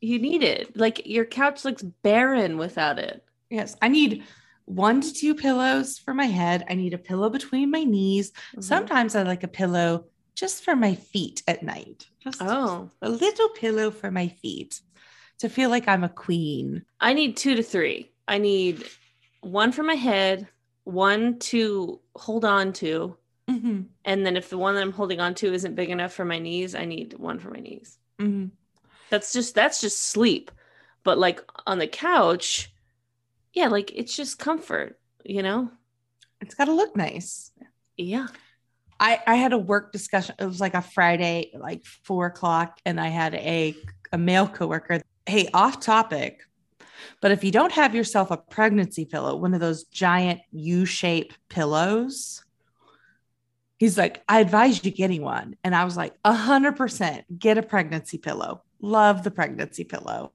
you need it. Like your couch looks barren without it. yes, I need one to two pillows for my head. I need a pillow between my knees. Mm-hmm. Sometimes I like a pillow just for my feet at night. Just Oh, a little pillow for my feet to feel like I'm a queen. I need two to three. I need one for my head, one to hold on to, Mm-hmm. and then if the one that I'm holding on to isn't big enough for my knees, I need one for my knees. Mm-hmm. That's just that's just sleep. But like on the couch, yeah, like it's just comfort, you know? It's got to look nice. Yeah. I, I had a work discussion. It was like a Friday, like four o'clock, and I had a, a male coworker. Hey, off topic, but if you don't have yourself a pregnancy pillow, one of those giant U shape pillows, he's like, I advise you getting one. And I was like, a hundred percent get a pregnancy pillow. Love the pregnancy pillow.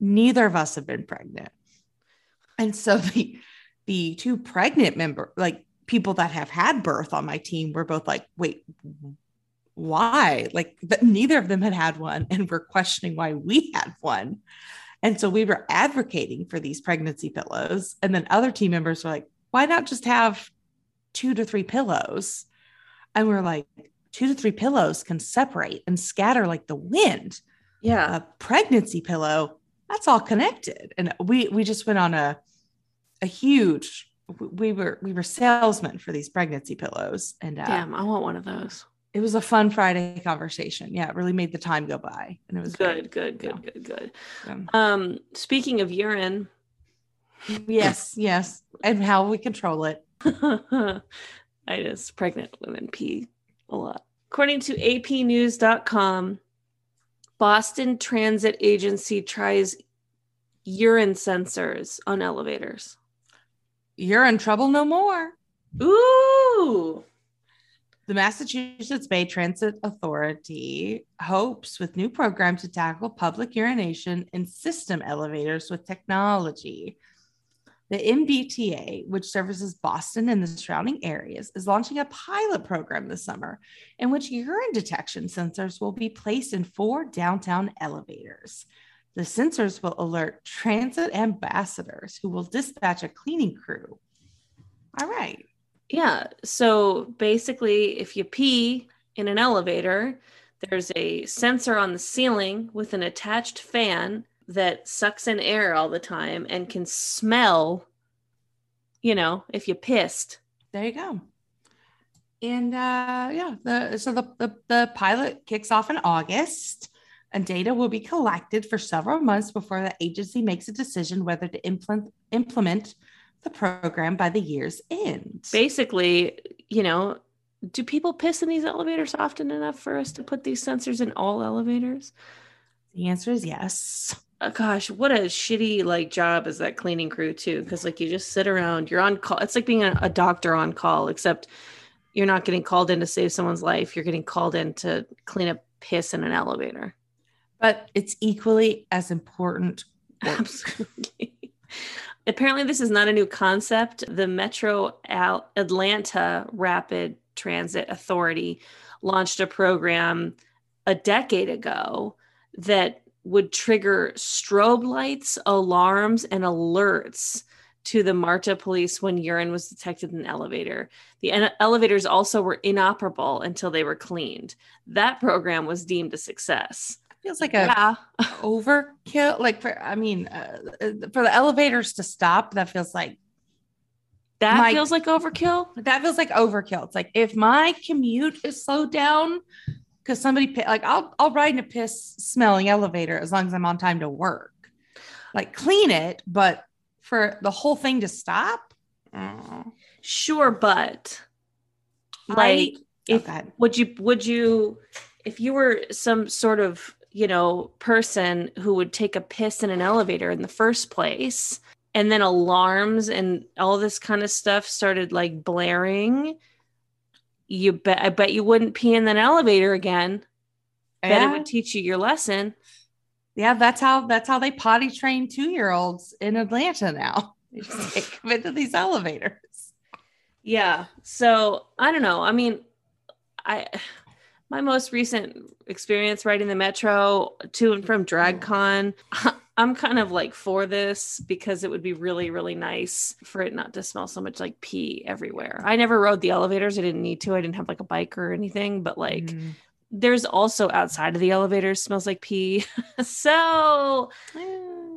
Neither of us have been pregnant. And so (laughs) the the two pregnant member, like people that have had birth on my team, were both like, wait, why? Like th- neither of them had had one, and we're questioning why we had one. And so we were advocating for these pregnancy pillows. And then other team members were like, why not just have two to three pillows? And we're like, two to three pillows can separate and scatter like the wind. Yeah. A pregnancy pillow, that's all connected. And we we just went on a a huge we were we were salesmen for these pregnancy pillows and uh, Damn, I want one of those. it was a fun friday conversation yeah it really made the time go by and it was Good, great. good, good, good, good. Yeah. Um, speaking of urine, yes yes and how we control it (laughs) I just pregnant women pee a lot. According to apnews.com, Boston Transit Agency tries urine sensors on elevators. you're in trouble no more Ooh. The Massachusetts Bay Transit Authority hopes with new program to tackle public urination in system elevators with technology. The MBTA, which services Boston and the surrounding areas, is launching a pilot program this summer in which urine detection sensors will be placed in four downtown elevators. The sensors will alert transit ambassadors who will dispatch a cleaning crew. All right. Yeah. So basically, if you pee in an elevator, there's a sensor on the ceiling with an attached fan that sucks in air all the time and can smell, you know, if you pissed. there you go. And uh, yeah, the so the, the the pilot kicks off in August, and data will be collected for several months before the agency makes a decision whether to implement implement the program by the year's end. Basically, you know, do people piss in these elevators often enough for us to put these sensors in all elevators? The answer is yes. Uh, gosh, what a shitty like job is that cleaning crew too? Because like you just sit around, you're on call. It's like being a, a doctor on call, except you're not getting called in to save someone's life. You're getting called in to clean up piss in an elevator. But it's equally as important. Absolutely. (laughs) Apparently, this is not a new concept. The Metro Al- Atlanta Rapid Transit Authority launched a program a decade ago that would trigger strobe lights, alarms, and alerts to the MARTA police when urine was detected in an elevator. The en- elevators also were inoperable until they were cleaned. That program was deemed a success. Feels like a Yeah. (laughs) overkill. Like for I mean, uh, for the elevators to stop, that feels like That My- feels like overkill. that feels like overkill. It's like if my commute is slowed down because somebody like I'll I'll ride in a piss smelling elevator as long as I'm on time to work. Like clean it, but for the whole thing to stop, oh, Sure, but like oh, if ahead. would you would you if you were some sort of you know person who would take a piss in an elevator in the first place and then alarms and all this kind of stuff started like blaring you bet i bet you wouldn't pee in an elevator again bet it would teach you your lesson yeah, that's how that's how they potty train two year olds in Atlanta now. They (laughs) just (laughs) take them into these elevators. Yeah. So I don't know. I mean, I my most recent experience riding the metro to and from DragCon, I'm kind of like for this because it would be really, really nice for it not to smell so much like pee everywhere. I never rode the elevators. I didn't need to. I didn't have like a bike or anything, but like Mm. there's also outside of the elevators smells like pee. (laughs) so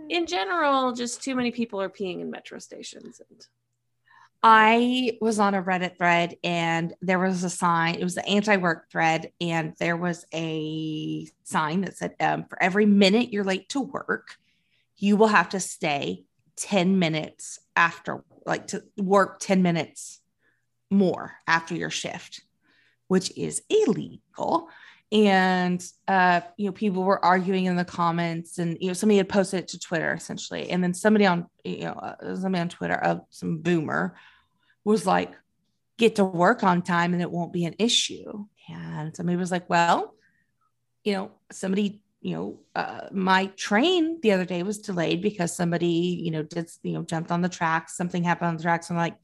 in general, just too many people are peeing in metro stations and I was on a Reddit thread and there was a sign, it was the anti work thread, and there was a sign that said, um, for every minute you're late to work, you will have to stay 10 minutes after, like to work 10 minutes more after your shift, which is illegal. And, uh, you know, people were arguing in the comments, and, you know, somebody had posted it to Twitter essentially. And then somebody on, you know, uh, somebody on Twitter, uh, some boomer, was like, get to work on time and it won't be an issue. And somebody was like, well, you know, somebody, you know, uh, my train the other day was delayed because somebody, you know, did, you know, jumped on the tracks, something happened on the tracks. I'm like,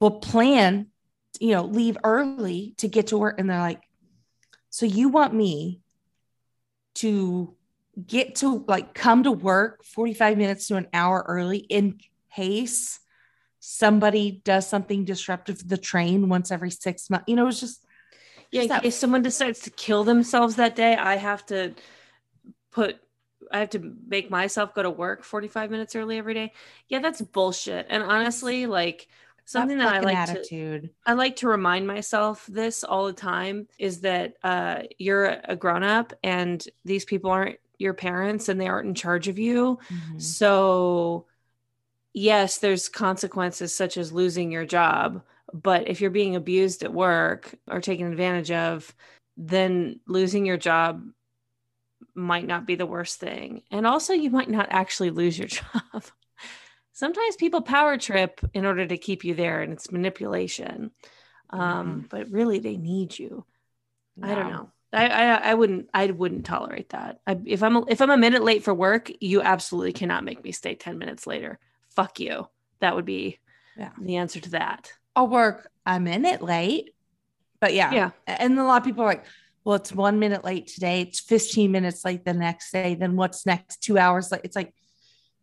well, plan, you know, leave early to get to work. And they're like, so you want me to get to like come to work 45 minutes to an hour early in case somebody does something disruptive to the train once every six months. You know, it's just Yeah, if someone decides to kill themselves that day, I have to put I have to make myself go to work 45 minutes early every day. Yeah, that's bullshit. And honestly, like something that, that I like attitude. to I like to remind myself this all the time is that uh, you're a grown up and these people aren't your parents and they aren't in charge of you. Mm-hmm. So yes, there's consequences such as losing your job, but if you're being abused at work or taken advantage of, then losing your job might not be the worst thing. And also, you might not actually lose your (laughs) job. Sometimes people power trip in order to keep you there, and it's manipulation. Um, mm-hmm. But really, they need you. I don't know. I, I, I wouldn't I wouldn't tolerate that. I, if I'm a, if I'm a minute late for work, you absolutely cannot make me stay ten minutes later. Fuck you. That would be yeah. the answer to that. I'll work a minute late, but yeah, yeah. And a lot of people are like, well, it's one minute late today. It's 15 minutes late the next day. Then what's next? Two hours late. It's like,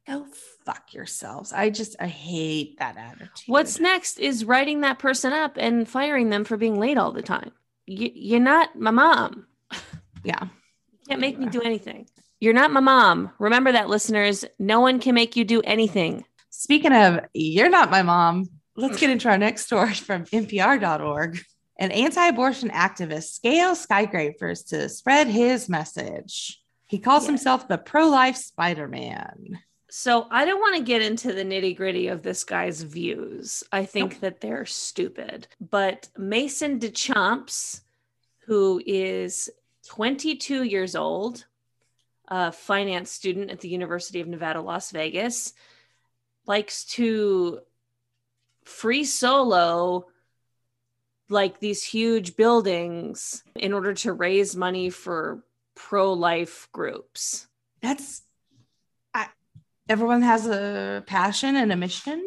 go fuck yourselves. I just, I hate that attitude. What's next is writing that person up and firing them for being late all the time. You, you're not my mom. (laughs) Yeah. You can't make me do anything. You're not my mom. Remember that, listeners. No one can make you do anything. Speaking of, you're not my mom. Let's get into our next story from NPR.org. An anti abortion activist scales skyscrapers to spread his message. He calls yes. himself the pro life Spider Man. So I don't want to get into the nitty gritty of this guy's views. I think nope. that they're stupid. But Maison DesChamps, who is 22 years old, a finance student at the University of Nevada, Las Vegas, likes to free solo like these huge buildings in order to raise money for pro life groups. That's I, everyone has a passion and a mission,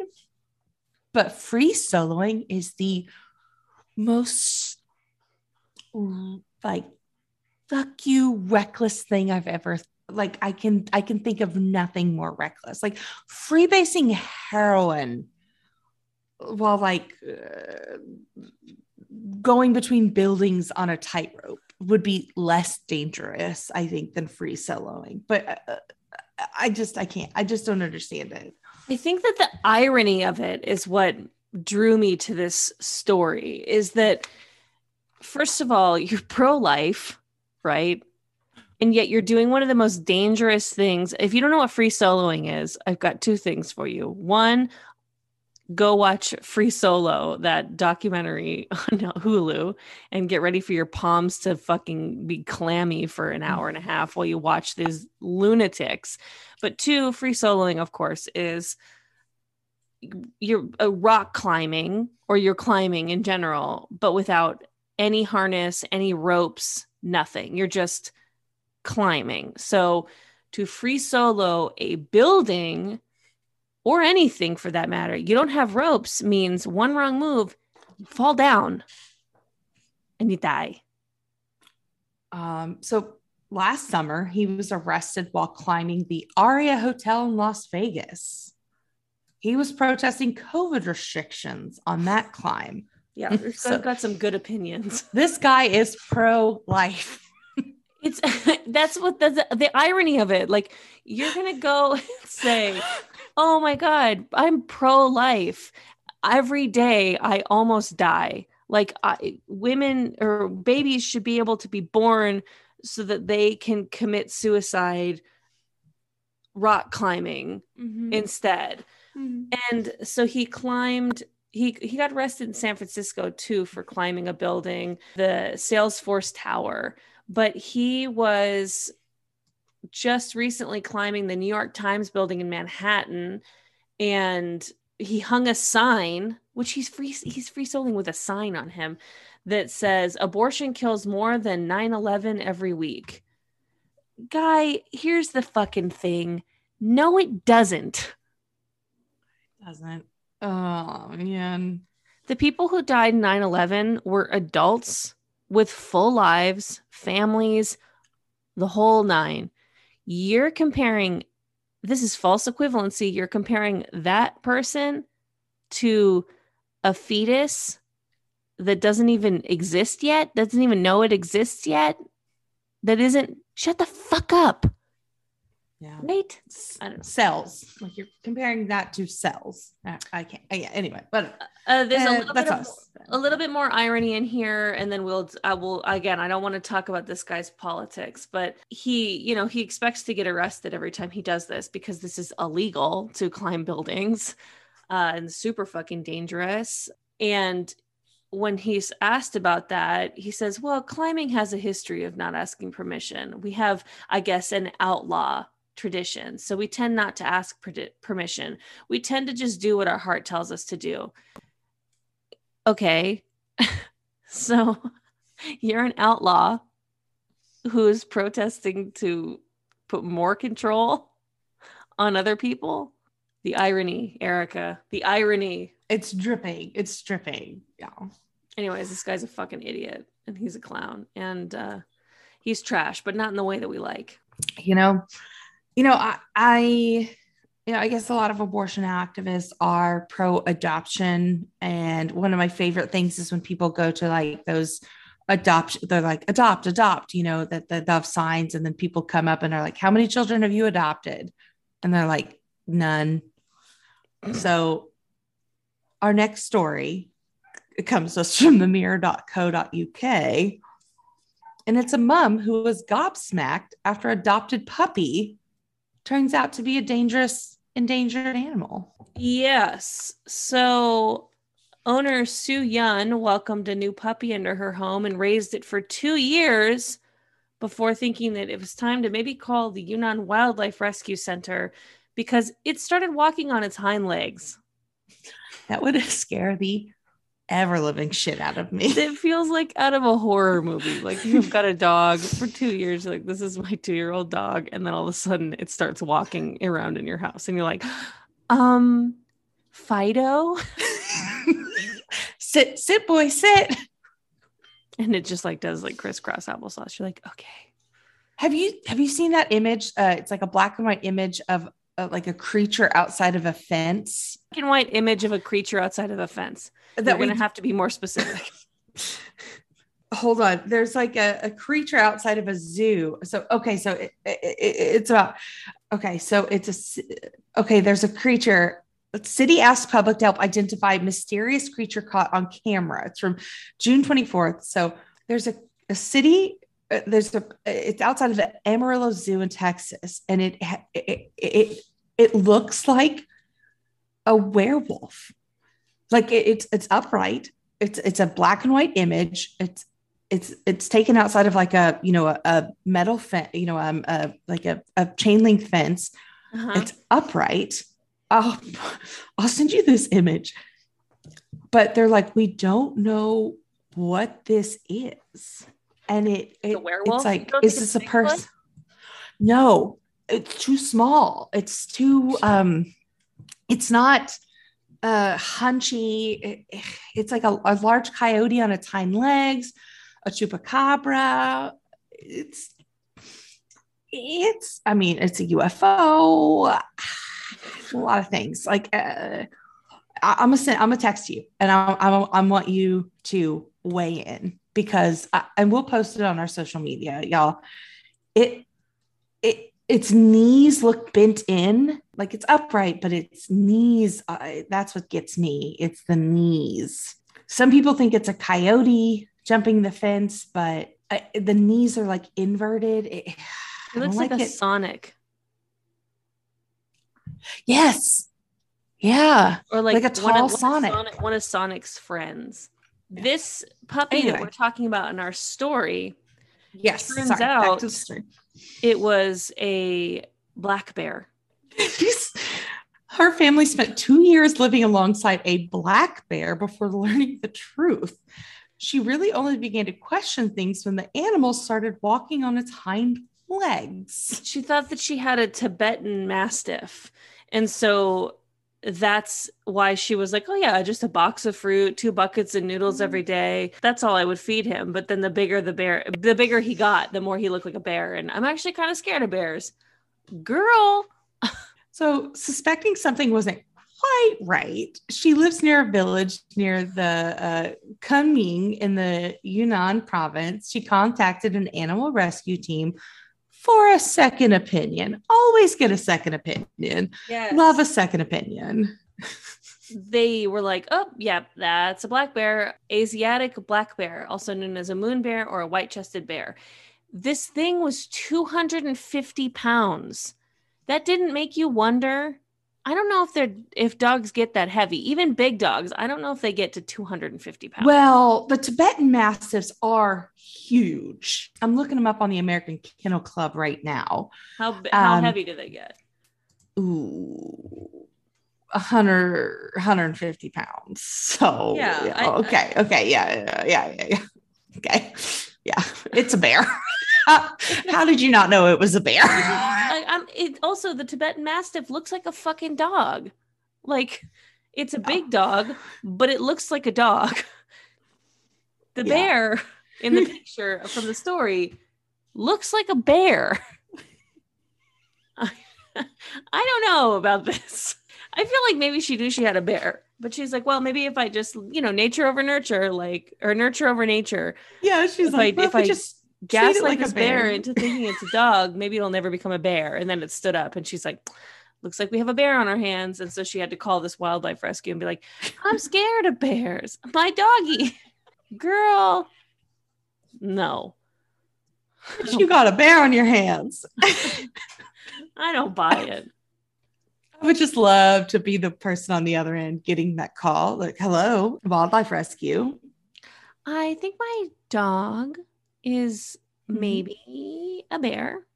but free soloing is the most like fuck you reckless thing I've ever like I can I can think of nothing more reckless. Like freebasing heroin while like uh, going between buildings on a tightrope would be less dangerous, I think, than free soloing. But uh, I just, I can't, I just don't understand it. I think that the irony of it is what drew me to this story is that, first of all, you're pro life, right? And yet you're doing one of the most dangerous things. If you don't know what free soloing is, I've got two things for you. One, go watch Free Solo, that documentary (laughs) on Hulu, and get ready for your palms to fucking be clammy for an mm. hour and a half while you watch these lunatics. But two, free soloing, of course, is you're a rock climbing or you're climbing in general, but without any harness, any ropes, nothing. You're just climbing. So to free solo a building or anything for that matter, you don't have ropes means one wrong move, you fall down and you die. Um, so last summer, he was arrested while climbing the Aria Hotel in Las Vegas. He was protesting COVID restrictions on that climb. Yeah, (laughs) so, got some good opinions. (laughs) This guy is pro life. It's (laughs) that's what the the irony of it. Like you're gonna go say, "Oh my god, I'm pro life." Every day, I almost die. Like I, women or babies should be able to be born so that they can commit suicide rock climbing mm-hmm. instead. Mm-hmm. And so he climbed he he got arrested in San Francisco too for climbing a building, the Salesforce Tower, but he was just recently climbing the New York Times building in Manhattan and he hung a sign which he's free he's free soloing with a sign on him that says abortion kills more than 9/11 every week. Guy, here's the fucking thing. No it doesn't. It doesn't. Oh man. The people who died 9/11 were adults with full lives, families, the whole nine. You're comparing, this is false equivalency. You're comparing that person to a fetus that doesn't even exist yet, doesn't even know it exists yet, that isn't, shut the fuck up. Yeah. Right? I don't know. Cells. Like you're comparing that to cells. I, I can't. Yeah. Anyway, but Uh, there's uh, a little bit that's of us. a little bit more irony in here and then we'll i will again i don't want to talk about this guy's politics but he you know he expects to get arrested every time he does this because this is illegal to climb buildings uh, and super fucking dangerous and when he's asked about that he says well climbing has a history of not asking permission we have i guess an outlaw tradition so we tend not to ask permission. We tend to just do what our heart tells us to do. Okay. (laughs) So (laughs) you're an outlaw who is protesting to put more control on other people? The irony erica. The irony. It's dripping. It's dripping. Yeah. anyways this guy's a fucking idiot and he's a clown and uh he's trash but not in the way that we like. You know, you know, I, I, you know, I guess a lot of abortion activists are pro adoption. And one of my favorite things is when people go to like those adopt, they're like, adopt, adopt, you know, that, they have signs. And then people come up and are like, how many children have you adopted? And they're like, none. (clears throat) So our next story comes to us from the mirror.co.uk. And it's a mom who was gobsmacked after adopted puppy turns out to be a dangerous endangered animal. Yes. So owner Su Yun welcomed a new puppy into her home and raised it for two years before thinking that it was time to maybe call the Yunnan Wildlife Rescue Center because it started walking on its hind legs. That would scare the ever living shit out of me. It feels like out of a horror movie. Like you've got a dog for two years, like, this is my two year old dog. And then all of a sudden it starts walking around in your house and you're like, um, Fido? (laughs) sit, sit, boy, sit. and it just like does like crisscross applesauce. You're like, okay. Have you have you seen that image? Uh, it's like a black and white image of uh, like a creature outside of a fence. Black and white image of a creature outside of a fence. That we gonna have to be more specific. (laughs) (laughs) hold on there's like a, a creature outside of a zoo so okay so it, it, it- it's about okay so it's a okay there's a creature city asked public to help identify mysterious creature caught on camera it's from june 24th so there's a, a city uh, there's a it's outside of the amarillo zoo in texas and it it, it it looks like a werewolf. Like it, it's it's upright. It's it's a black and white image. It's it's it's taken outside of like a you know a, a metal fence you know um a, like a, a chain link fence. Uh-huh. it's upright. I'll i'll send you this image. But they're like we don't know what this is. And it, it it's like is this a person no it's too small. It's too um it's not uh hunchy. It- it's like a, a large coyote on its hind legs a chupacabra. It's it's i mean it's a ufo a lot of things. Like uh, I, i'm gonna send i'm gonna text you and i i, I want you to weigh in because I, and we'll post it on our social media y'all. It it its knees look bent in like it's upright but its knees uh, that's what gets me it's the knees some people think it's a coyote jumping the fence but uh, the knees are like inverted it, (sighs) It looks don't like, a it. Sonic yes yeah or like, Like a one of- tall one of Sonic. one of Sonic's friends. Yeah. This puppy Anyway. that we're talking about in our story, yes Turns sorry, out- to the story. It was a black bear. She's- her family spent two years living alongside a black bear before learning the truth. She really only began to question things when the animal started walking on its hind legs. She thought that she had a Tibetan mastiff. And so that's why she was like, Oh, yeah, just a box of fruit, two buckets of noodles every day. That's all I would feed him. But then the bigger the bear, the bigger he got, the more he looked like a bear. And I'm actually kind of scared of bears. Girl. (laughs) So, suspecting something wasn't quite right, she lives near a village near the uh, Kunming in the Yunnan province. She contacted an animal rescue team for a second opinion. Always get a second opinion. Yes. Love a second opinion. they were like, oh, yep, that's a black bear, Asiatic black bear, also known as a moon bear or a white chested bear. This thing was 250 pounds. That didn't make you wonder. I don't know if they're if dogs get that heavy, even big dogs. I don't know if they get to 250 pounds. Well, the Tibetan Mastiffs are huge. I'm looking them up on the American Kennel Club right now. how how um, heavy do they get? Ooh, 100, 150 pounds. So, Yeah, yeah, I- I- okay. okay. Yeah. Yeah. Yeah. yeah, yeah. Okay. Yeah. It's a bear. (laughs) (laughs) How did you not know it was a bear? I, I'm, it also the Tibetan Mastiff looks like a fucking dog. Like it's a oh. big dog, but it looks like a dog. (laughs) The Yeah. bear in the picture from the story looks like a bear. I, (laughs) I don't know about this. I feel like maybe she knew she had a bear, but she's like, well, maybe if I just, you know, nature over nurture, like, or nurture over nature, yeah. She's If like, I- well, if I just gaslight like a this bear. bear. into thinking it's a dog, maybe it'll never become a bear. And then it stood up and she's like, looks like we have a bear on our hands. And so she had to call this wildlife rescue and be like, I'm scared of bears. My doggy. (laughs) Girl. No. you got a bear on your hands. (laughs) I don't buy it. I would just love to be the person on the other end getting that call. Like, hello, wildlife rescue. I think my dog is Mhm. maybe a bear.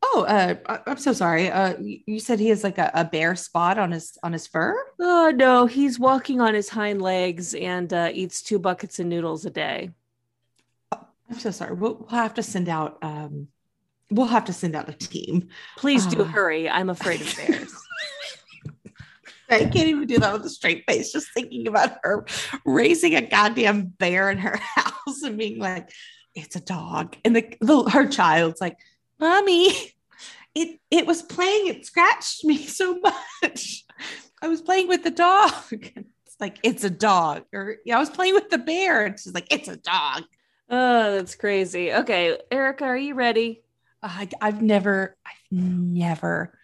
Oh, uh, I- I'm so sorry. Uh, you said he has like a, a bare spot on his on his fur. Oh no, he's walking on his hind legs and uh, eats two buckets of noodles a day. I'm so sorry. We'll, we'll have to send out. Um, we'll have to send out a team. Please do Ah. hurry. I'm afraid of bears. (laughs) (laughs) I can't even do that with a straight face. Just thinking about her raising a goddamn bear in her (laughs) house and being like, "It's a dog," and the, the her child's like, "Mommy, it it was playing. It scratched me so much. I was playing with the dog." (laughs) It's like it's a dog, or yeah, I was playing with the bear, and she's like, "It's a dog." Oh, that's crazy. Okay, Erica, are you ready? I, I've never, I've never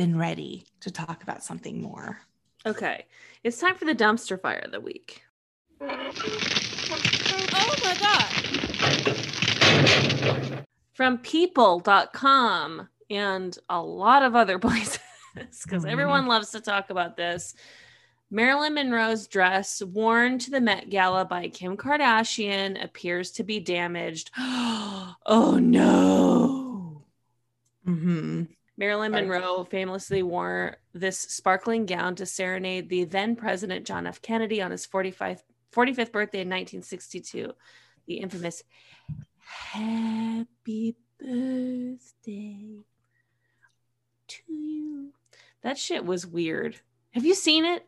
been ready to talk about something more. Okay, it's time for the dumpster fire of the week. Oh my God. From people.com and a lot of other (laughs) places, because Mhm. everyone loves to talk about this. Marilyn Monroe's dress, worn to the Met Gala by Kim Kardashian, appears to be damaged. (gasps) oh no. Mm-hmm. Marilyn Monroe famously wore this sparkling gown to serenade the then President John F. Kennedy on his 45th, 45th birthday in 1962. The infamous Happy Birthday to you. That shit was weird. Have you seen it?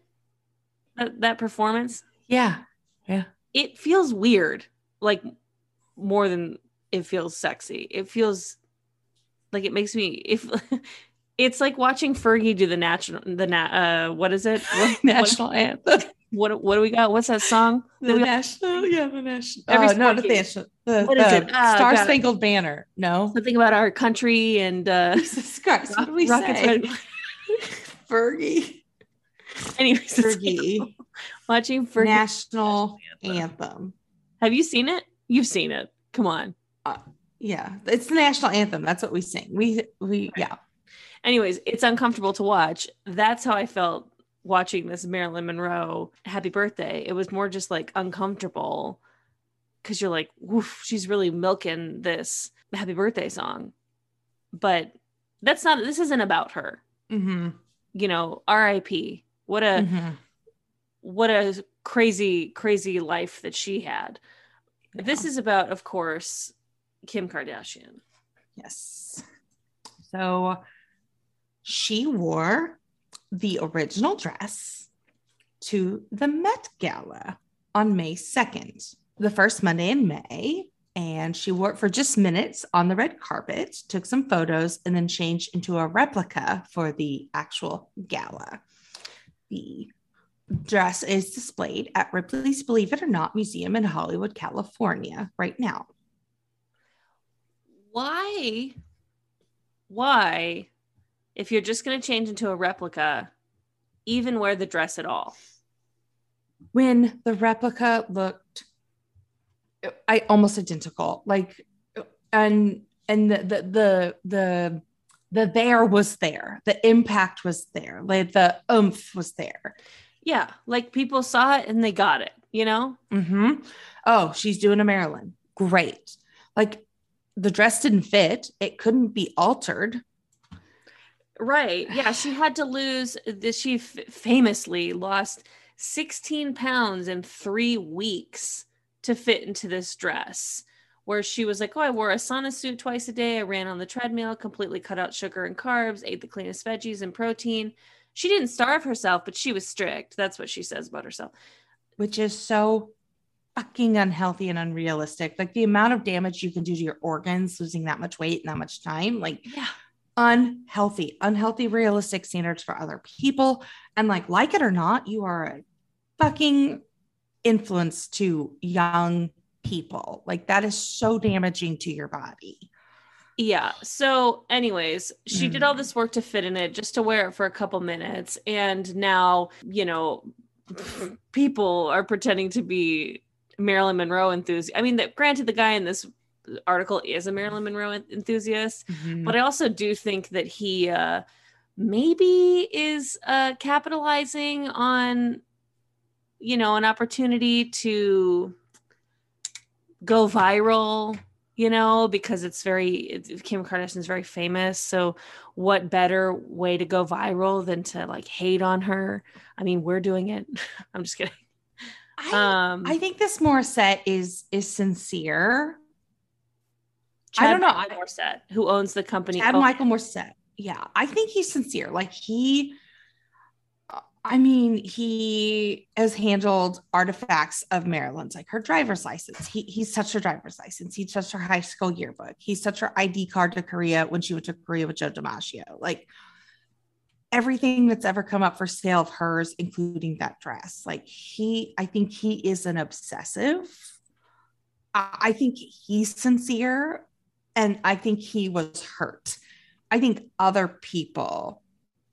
That, that performance? Yeah. Yeah. It feels weird, like more than it feels sexy. It feels like it makes me if (laughs) it's like watching Fergie do the national the na- uh what is it? (laughs) What, National anthem. what, (laughs) what what do we got? What's that song? The We got national, yeah, the national. Every uh, no, not the national. The, What is the it? Ah, Star Spangled Banner. No. Something about our country and uh Jesus Christ. What did we Rockets say? Red- Fergie. Anyways, Fergie. watching Fergie. National Anthem. anthem. Have you seen it? You've seen it. Come on. Yeah, it's the national anthem. That's what we sing. We we yeah. Anyways, it's uncomfortable to watch. That's how I felt watching this Marilyn Monroe happy birthday. It was more just like uncomfortable because you're like, woof, she's really milking this happy birthday song. But that's not, this isn't about her. Mm-hmm. You know, RIP. What a, Mhm. what a crazy, crazy life that she had. This is about, of course, Kim Kardashian. Yes. So she wore the original dress to the Met Gala on May 2nd, the first Monday in May. And she wore it for just minutes on the red carpet, took some photos, and then changed into a replica for the actual gala. The dress is displayed at Ripley's Believe It or Not Museum in Hollywood, California, right now. Why why, if you're just going to change into a replica, even wear the dress at all? When the replica looked I almost identical. Like and and the the the the the there was there. The impact was there. Like the oomph was there. Yeah, like people saw it and they got it, you know? Mm-hmm. Oh, she's doing a Marilyn. Great. Like the dress didn't fit. It couldn't be altered. Right. Yeah, she had to lose this she f- famously lost 16 pounds in 3 weeks to fit into this dress where she was like, Oh, I wore a sauna suit twice a day. I ran on the treadmill, completely cut out sugar and carbs, ate the cleanest veggies and protein. She didn't starve herself, but she was strict. That's what she says about herself. Which is so fucking unhealthy and unrealistic. Like the amount of damage you can do to your organs losing that much weight in that much time. Like, yeah. Unhealthy, unhealthy, realistic standards for other people. And like, like it or not, you are a fucking influence to young people. Like that is so damaging to your body. Yeah. So, anyways, she mm. did all mm. this work to fit in it just to wear it for a couple minutes. And now, you know, people are pretending to be Marilyn Monroe enthusiast. I mean, that granted, the guy in this article is a Marilyn Monroe enthusiast, mm-hmm. but I also do think that he uh, maybe is uh, capitalizing on you know, an opportunity to go viral, you know, because it's very it, Kim Kardashian is very famous. So what better way to go viral than to like hate on her? I mean, we're doing it. (laughs) I'm just kidding. I, um, I think this Morissette is is sincere. Chad I don't know. Michael Morissette, who owns the company. Chad oh. Michael Morissette. Yeah, I think he's sincere. Like he I mean, he has handled artifacts of Marilyn's, like her driver's license. He, he's touched her driver's license. He touched her high school yearbook. He touched her ID card to Korea when she went to Korea with Joe DiMaggio. Like everything that's ever come up for sale of hers, including that dress. Like he, I think he is an obsessive. I think he's sincere and I think he was hurt. I think other people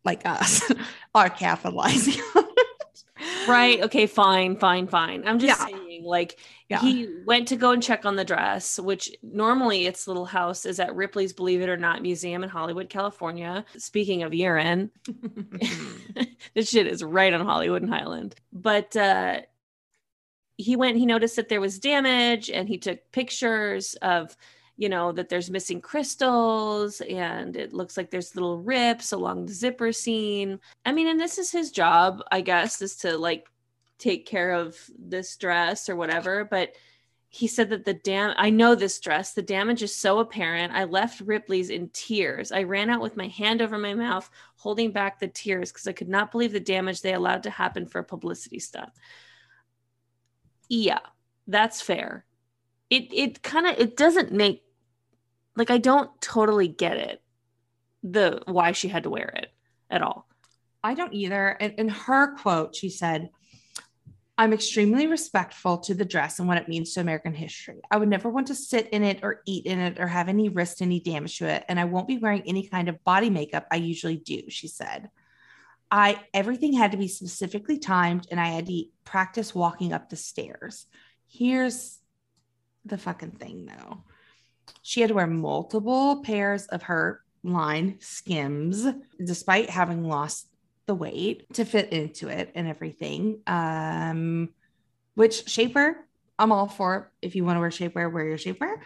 like us (laughs) are capitalizing right okay fine fine fine i'm just yeah. Like yeah. he went to go and check on the dress which normally its little house is at ripley's believe it or not museum in hollywood california. Speaking of urine (laughs) this shit is right on hollywood and highland. But uh he went he noticed that there was damage and he took pictures of you know that there's missing crystals and it looks like there's little rips along the zipper seam. I mean and this is his job i guess is to like take care of this dress or whatever but he said that the dam i know this dress the damage is so apparent i left ripley's in tears i ran out with my hand over my mouth holding back the tears because i could not believe the damage they allowed to happen for a publicity stunt yeah that's fair it it kind of it doesn't make like I don't totally get it the why she had to wear it at all. I don't either. And in her quote, she said, I'm extremely respectful to the dress and what it means to American history. I would never want to sit in it or eat in it or have any risk any damage to it. And I won't be wearing any kind of body makeup I usually do, she said. I everything had to be specifically timed and I had to practice walking up the stairs. Here's the fucking thing though. She had to wear multiple pairs of her line skims, despite having lost the weight to fit into it and everything. Um, which shapewear, I'm all for. If you want to wear shapewear, wear your shapewear.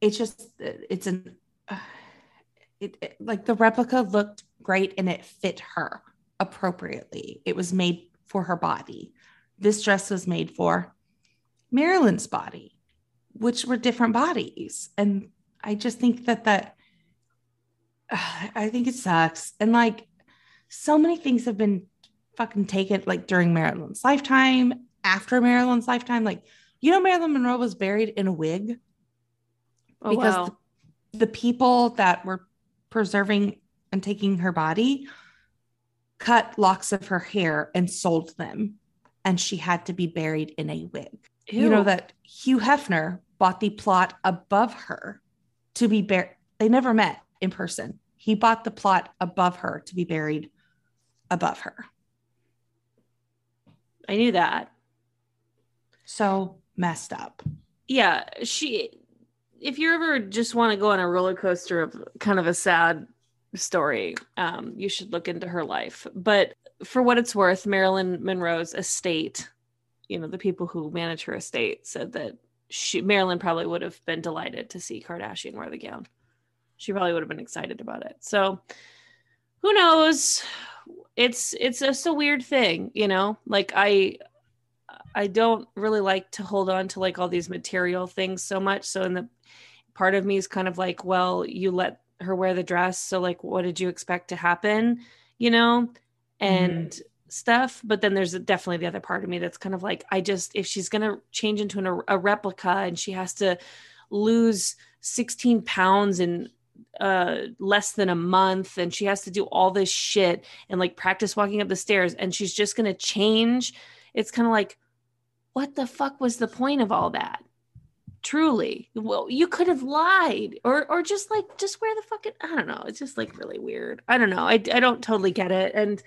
It's just, it's an, uh, (sighs) it, it like the replica looked great and it fit her appropriately. It was made for her body. This dress was made for Marilyn's body which were different bodies. And I just think that that (sighs) I think it sucks. And like so many things have been fucking taken like during Marilyn's lifetime, after Marilyn's lifetime. Like, you know, Marilyn Monroe was buried in a wig oh, because wow. the, the people that were preserving and taking her body cut locks of her hair and sold them. And she had to be buried in a wig. Ew. You know that Hugh Hefner bought the plot above her to be buried. They never met in person. He bought the plot above her to be buried above her. I knew that. So messed up. Yeah, she if you ever just want to go on a roller coaster of kind of a sad story, um, you should look into her life. But for what it's worth, Marilyn Monroe's estate, you know, the people who manage her estate said that she Marilyn probably would have been delighted to see Kardashian wear the gown. She probably would have been excited about it. So who knows? It's it's just a weird thing, you know? Like I I don't really like to hold on to like all these material things so much. So in the part of me is kind of like, well, you let her wear the dress, so like what did you expect to happen, you know? And mm stuff but then there's definitely the other part of me that's kind of like i just if she's going to change into an, a replica and she has to lose 16 pounds in uh less than a month and she has to do all this shit and like practice walking up the stairs and she's just going to change it's kind of like what the fuck was the point of all that truly well you could have lied or or just like just wear the fucking i don't know it's just like really weird i don't know i, I don't totally get it and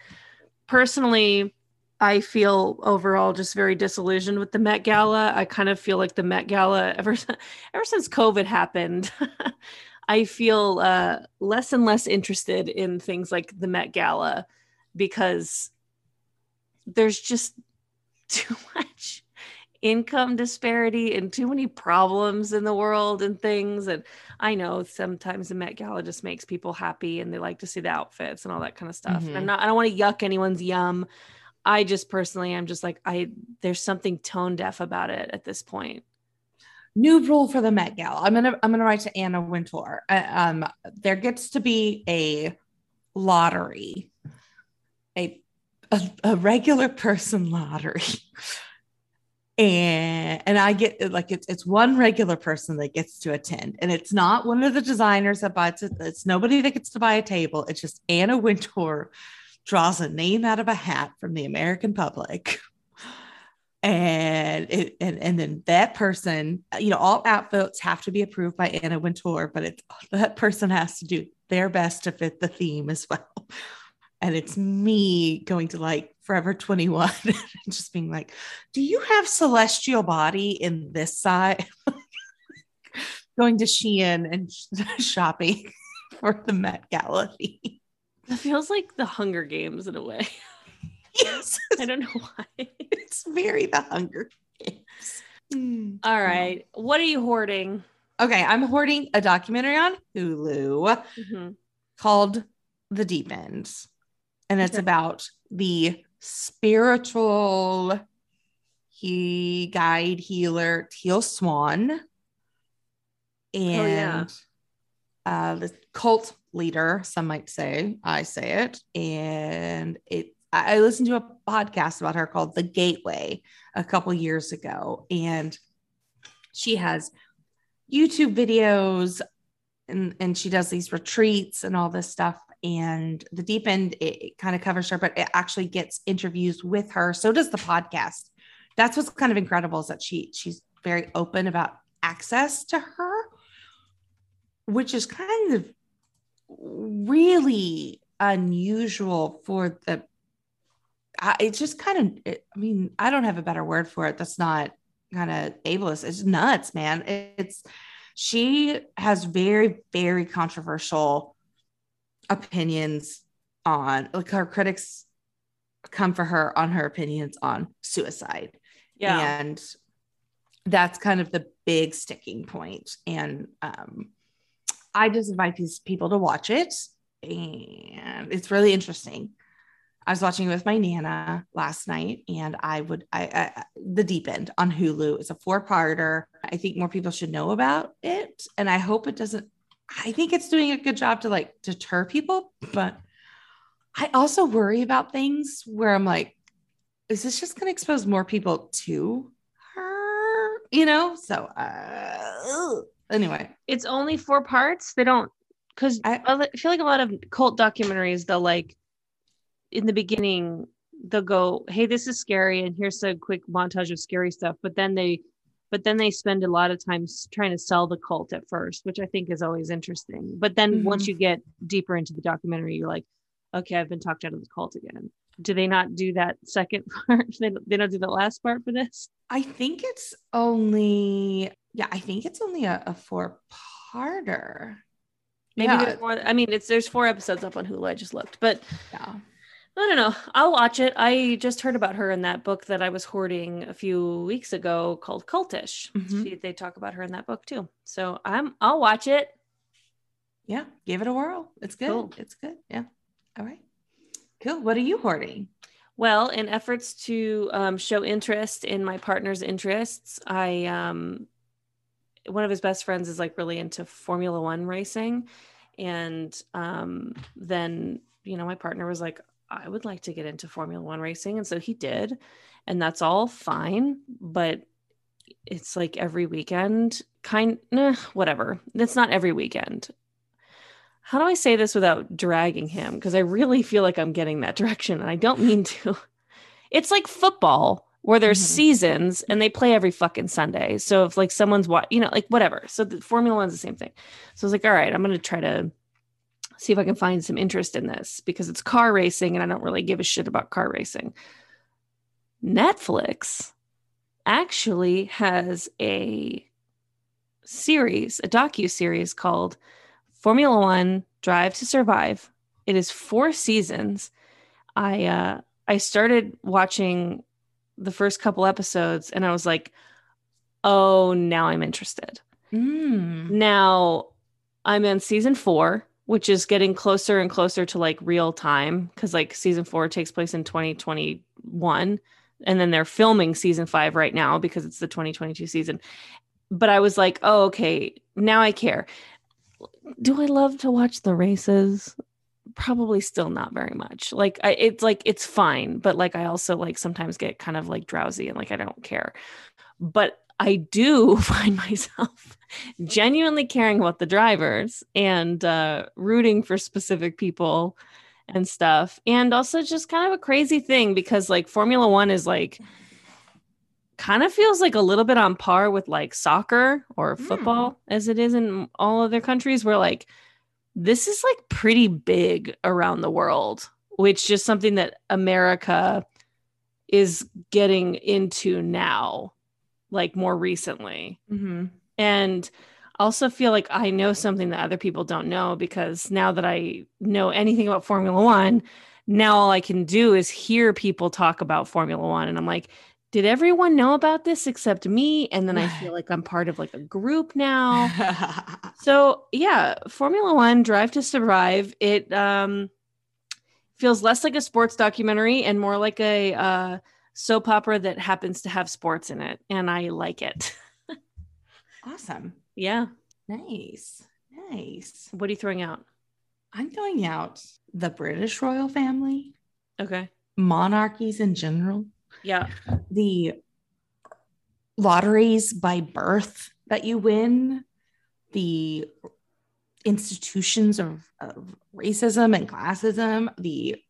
personally, I feel overall just very disillusioned with the Met Gala. I kind of feel like the Met Gala ever (laughs) ever since COVID happened. (laughs) I feel uh, less and less interested in things like the Met Gala because there's just (laughs) too much income disparity and too many problems in the world and things. And I know sometimes the Met Gala just makes people happy and they like to see the outfits and all that kind of stuff. Mm-hmm. And I'm not, I don't want to yuck anyone's yum. I just personally, I'm just like, I, there's something tone deaf about it at this point. New rule for the Met Gala. I'm gonna, I'm gonna write to Anna Wintour. Uh, um, there gets to be a lottery, a, a, a regular person lottery (laughs) and and I get like it's it's one regular person that gets to attend, and it's not one of the designers that buys it. It's nobody that gets to buy a table. It's just Anna Wintour draws a name out of a hat from the American public, (laughs) and it and and then that person, you know, all outfits have to be approved by Anna Wintour, but it's that person has to do their best to fit the theme as (laughs) well. And it's me going to like forever 21 (laughs) and just being like do you have celestial body in this side (laughs) going to shein and shopping for the met gala it feels like the hunger games in a way yes (laughs) i don't know why (laughs) it's very the hunger games mm. all right what are you hoarding okay i'm hoarding a documentary on hulu mm-hmm. called the deep end and it's okay. about the spiritual he guide healer Teal Swan and oh, yeah. uh, the cult leader, some might say, I say it, and it. I listened to a podcast about her called The Gateway a couple years ago, and she has YouTube videos and and she does these retreats and all this stuff and the deep end it, it kind of covers her but it actually gets interviews with her. So does the podcast. That's what's kind of incredible is that she she's very open about access to her which is kind of really unusual for the I, it's just kind of it, i mean i don't have a better word for it that's not kind of ableist it's nuts man it's she has very very controversial opinions on like her critics come for her on her opinions on suicide. Yeah. And that's kind of the big sticking point. And um, I just invite these people to watch it. And it's really interesting. I was watching it with my nana last night, and I would I, I the deep end on Hulu. It's a four parter. I think more people should know about it, and I hope it doesn't I think it's doing a good job to like deter people, but I also worry about things where I'm like, is this just going to expose more people to her? You know? So, uh, anyway, it's only four parts. They don't, because I, I feel like a lot of cult documentaries, they'll like in the beginning, they'll go, hey, this is scary. And here's a quick montage of scary stuff. But then they but then they spend a lot of time trying to sell the cult at first, which I think is always interesting. But then once Mhm. you get deeper into the documentary, you're like, okay, I've been talked out of the cult again. Do they not do that second (laughs) part? they, don't- they don't do the last part for this? I think it's only yeah, I think it's only a, a four parter. Maybe Yeah. there's more. I mean, it's there's four episodes up on Hulu. I just looked, but Yeah. I don't know. I'll watch it. I just heard about her in that book that I was hoarding a few weeks ago called Cultish. Mhm. She, they talk about her in that book too. So I'm I'll watch it. Yeah. Give it a whirl. It's good. Cool. It's good. Yeah. All right. Cool. What are you hoarding? Well, in efforts to um, show interest in my partner's interests, I um, one of his best friends is like really into Formula One racing, and um, then you know my partner was like, I would like to get into Formula One racing, and so he did, and that's all fine, but it's like every weekend, kind, nah, whatever. It's not every weekend. How do I say this without dragging him? Because I really feel like I'm getting that (laughs) direction, and I don't mean to. It's like football where there's Mhm. seasons and they play every fucking Sunday. So if like someone's what you know, like whatever. So the Formula One's the same thing. So I was like, all right, I'm gonna try to see if I can find some interest in this because it's car racing and I don't really give a shit about car racing. Netflix actually has a series, a docu series called Formula One Drive to Survive. It is four seasons. I uh, I started watching the first couple episodes and I was like, oh, now I'm interested. Mm. Now I'm in season four, which is getting closer and closer to like real time because like season four takes place in 2021. And then they're filming season five right now because it's the 2022 season. But I was like, oh, okay, now I care. Do I love to watch the races? Probably still not very much. Like I, it's like it's fine, but like I also like sometimes get kind of like drowsy and like I don't care. But I do (laughs) find myself genuinely caring about the drivers and uh, rooting for specific people and stuff. And also just kind of a crazy thing because like Formula One is like kind of feels like a little bit on par with like soccer or Hmm. football as it is in all other countries where like this is like pretty big around the world, which is just something that America is getting into now, like more recently. hmm And also feel like I know something that other people don't know because now that I know anything about Formula One, now all I can do is hear people talk about Formula One. And I'm like, did everyone know about this except me? And then I feel like I'm part of like a group now. (laughs) So yeah, Formula One Drive to Survive. It um, feels less like a sports documentary and more like a uh, soap opera that happens to have sports in it, and I like it. awesome. yeah. Nice. Nice. What are you throwing out? I'm throwing out the British royal family, Okay. monarchies in general, Yeah. the lotteries by birth that you win, the institutions of, of racism and classism, the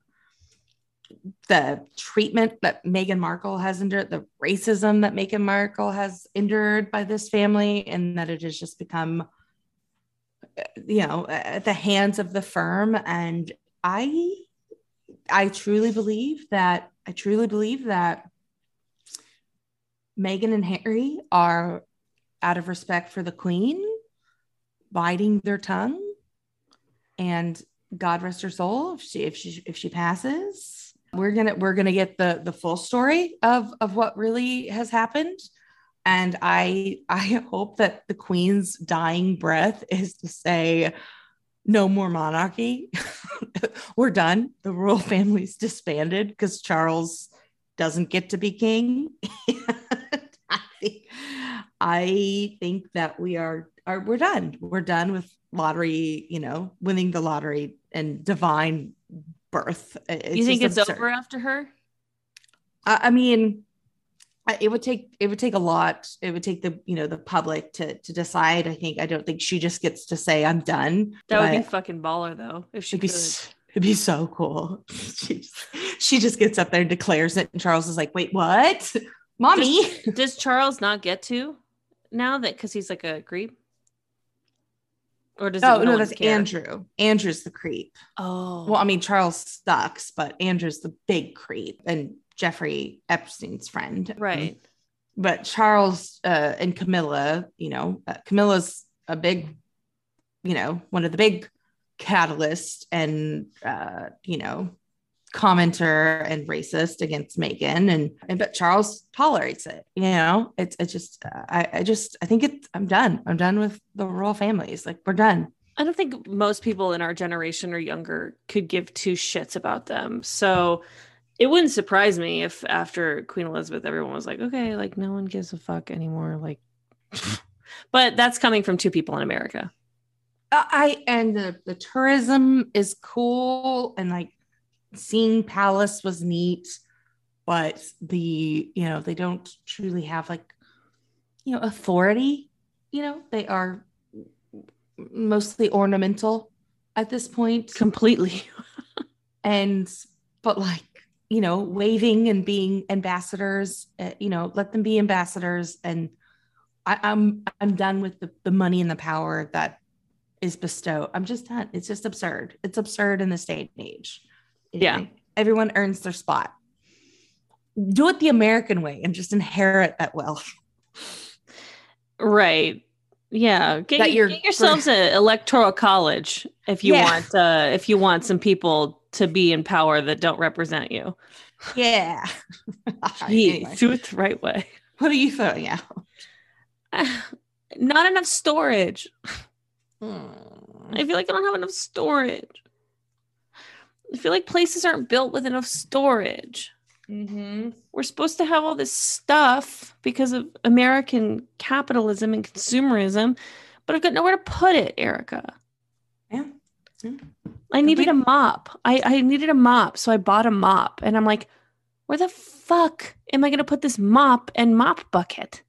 the treatment that Meghan Markle has endured, the racism that Meghan Markle has endured by this family, and that it has just become, you know, at the hands of the firm. And I, I truly believe that I truly believe that Meghan and Harry are, out of respect for the Queen, biting their tongue. And God rest her soul if she if she if she passes. We're gonna we're gonna get the the full story of of what really has happened. And I I (laughs) hope that the Queen's dying breath is to say, no more monarchy. (laughs) We're done. The royal family's disbanded because Charles doesn't get to be king. (laughs) I think I think that we are are we're done. We're done with lottery, you know, winning the lottery and divine birth. It's you think it's absurd. over after her? I, I mean, I- it would take it would take a lot. It would take the you know the public to to decide. I think I don't think she just gets to say I'm done. That would be fucking baller though. If she it'd be could. s- it'd be so cool. (laughs) she just, she just gets up there and declares it, and Charles is like, "Wait, what, mommy?" Does Charles not get to? now that because he's like a creep? Or does Oh no that's care? Andrew. Andrew's the creep. Oh, Well, I mean, Charles sucks, but Andrew's the big creep and Jeffrey Epstein's friend. right. But Charles uh, and Camilla, you know, uh, Camilla's a big, you know, one of the big catalysts and, uh, you know, commenter and racist against Meghan. And, and, but Charles tolerates it, you know, it's, it's just, I, I just, I think it's, I'm done. I'm done with the royal families. Like, we're done. I don't think most people in our generation or younger could give two shits about them. So it wouldn't surprise me if after Queen Elizabeth, everyone was like, okay, like no one gives a fuck anymore. Like, (laughs) but that's coming from two people in America. Uh, I and the the tourism is cool and like seeing Palace was neat, but the you know they don't truly have like you know authority. You know they are mostly ornamental at this point, Completely. (laughs) and but like you know waving and being ambassadors. Uh, you know let them be ambassadors, and I, I'm I'm done with the the money and the power that is bestowed. I'm just done. It's just absurd. It's absurd in this day and age. Yeah. Everyone earns their spot. Do it the American way and just inherit that wealth. Right. Yeah. Get, That get yourselves an electoral college if you Yeah. want uh if you want some people to be in power that don't represent you. Yeah. (laughs) Anyway, Do it the right way. what are you throwing (sighs) out? Not enough storage. Hmm. I feel like I don't have enough storage. I feel like places aren't built with enough storage. Mm-hmm. We're supposed to have all this stuff because of American capitalism and consumerism, but I've got nowhere to put it, Erica. Yeah. I needed a mop. I, I needed a mop, so I bought a mop. And I'm like, where the fuck am I going to put this mop and mop bucket?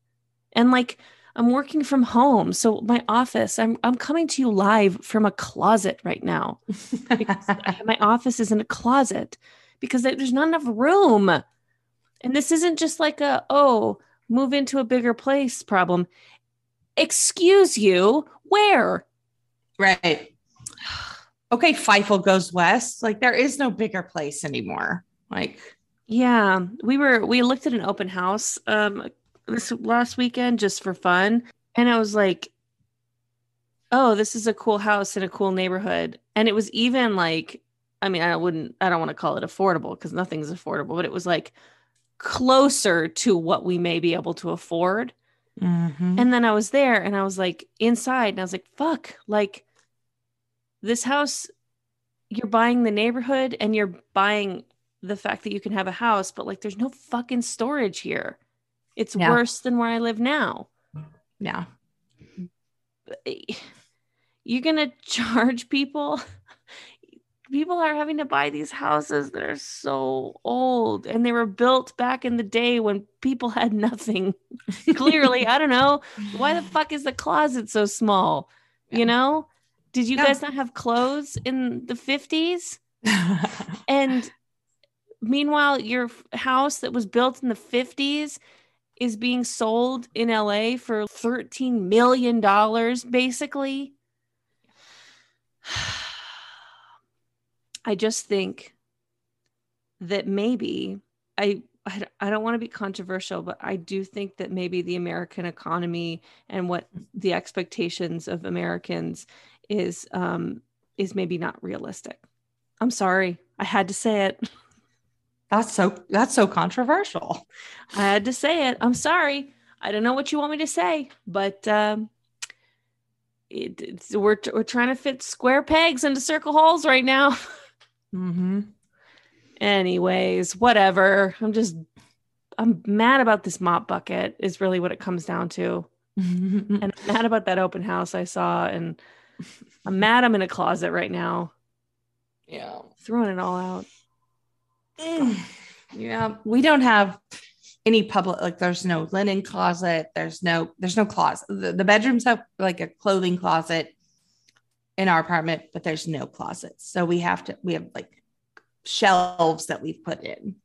And like, I'm working from home. So my office, I'm, I'm coming to you live from a closet right now. my (laughs) office is in a closet because there's not enough room. And this isn't just like a, oh, move into a bigger place problem. Excuse you, where? right. Okay, Fievel goes west. Like there is no bigger place anymore. Like Yeah, we were we looked at an open house um this last weekend just for fun, and I was like, "Oh, this is a cool house in a cool neighborhood." And it was even like, I mean, I wouldn't, I don't want to call it affordable because nothing's affordable, but it was like closer to what we may be able to afford. mhm. And then I was there, and I was like inside, and I was like, "Fuck!" Like this house, you're buying the neighborhood, and you're buying the fact that you can have a house, but like there's no fucking storage here. It's Yeah. worse than where I live now. yeah. (sighs) You're gonna charge people. People are having to buy these houses that are so old and they were built back in the day when people had nothing. (laughs) Clearly, I don't know. (laughs) Why the fuck is the closet so small? Yeah. You know? Did you Yeah. guys not have clothes in the 50s? (laughs) And meanwhile, your house that was built in the 50s is being sold in LA for $13 million, basically. (sighs) I just think that maybe I I don't want to be controversial, but I do think that maybe the American economy and what the expectations of Americans is um, is maybe not realistic. I'm sorry, I had to say it. (laughs) that's so that's so controversial. I had to say it. I'm sorry. I don't know what you want me to say, but um, it, it's, we're we're trying to fit square pegs into circle holes right now. Mm-hmm. Anyways, whatever. I'm just I'm mad about this mop bucket. Is really what it comes down to, (laughs) and I'm mad about that open house I saw, and I'm mad I'm in a closet right now, yeah. throwing it all out. Yeah. We don't have any public like there's no linen closet. There's no there's no closet. The, the bedrooms have like a clothing closet in our apartment, but there's no closets. So we have to we have like shelves that we've put in.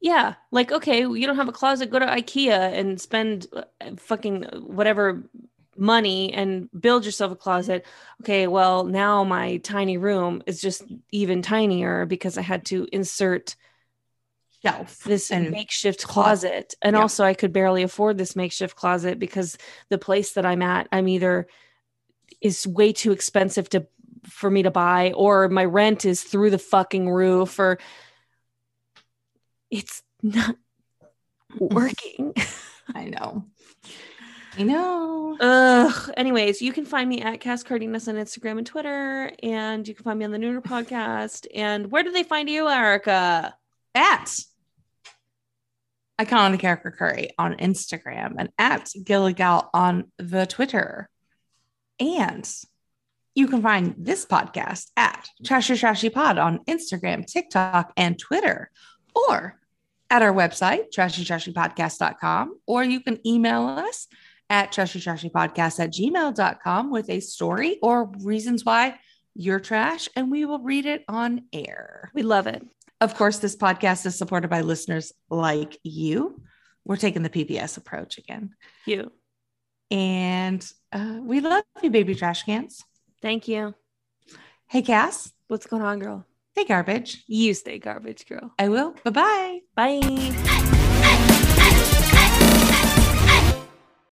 Yeah, like okay, you don't have a closet, go to IKEA and spend uh, fucking whatever money and build yourself a closet. Okay, well, now my tiny room is just even tinier because I had to insert Shelf this and makeshift closet. closet. And Yeah. also I could barely afford this makeshift closet because the place that I'm at, I'm either is way too expensive to for me to buy or my rent is through the fucking roof or it's not (laughs) working. I know. I know. Ugh. Anyways, you can find me at Cass Cardenas on Instagram and Twitter, and you can find me on the Nooner podcast. And where do they find you, Erica? At Iconic Character Curry on Instagram and at Gilligal on the Twitter. And you can find this podcast at Trashy Trashy Pod on Instagram, TikTok, and Twitter, or at our website, trashytrashypodcast.com, or you can email us at trashytrashypodcast at gmail.com with a story or reasons why you're trash, and we will read it on air. We love it. Of course, this podcast is supported by listeners like you. We're taking the PBS approach again. You. And uh, we love you, baby trash cans. Thank you. Hey, Cass, What's going on, girl? stay garbage. You stay garbage, girl. I will. Bye bye. Bye.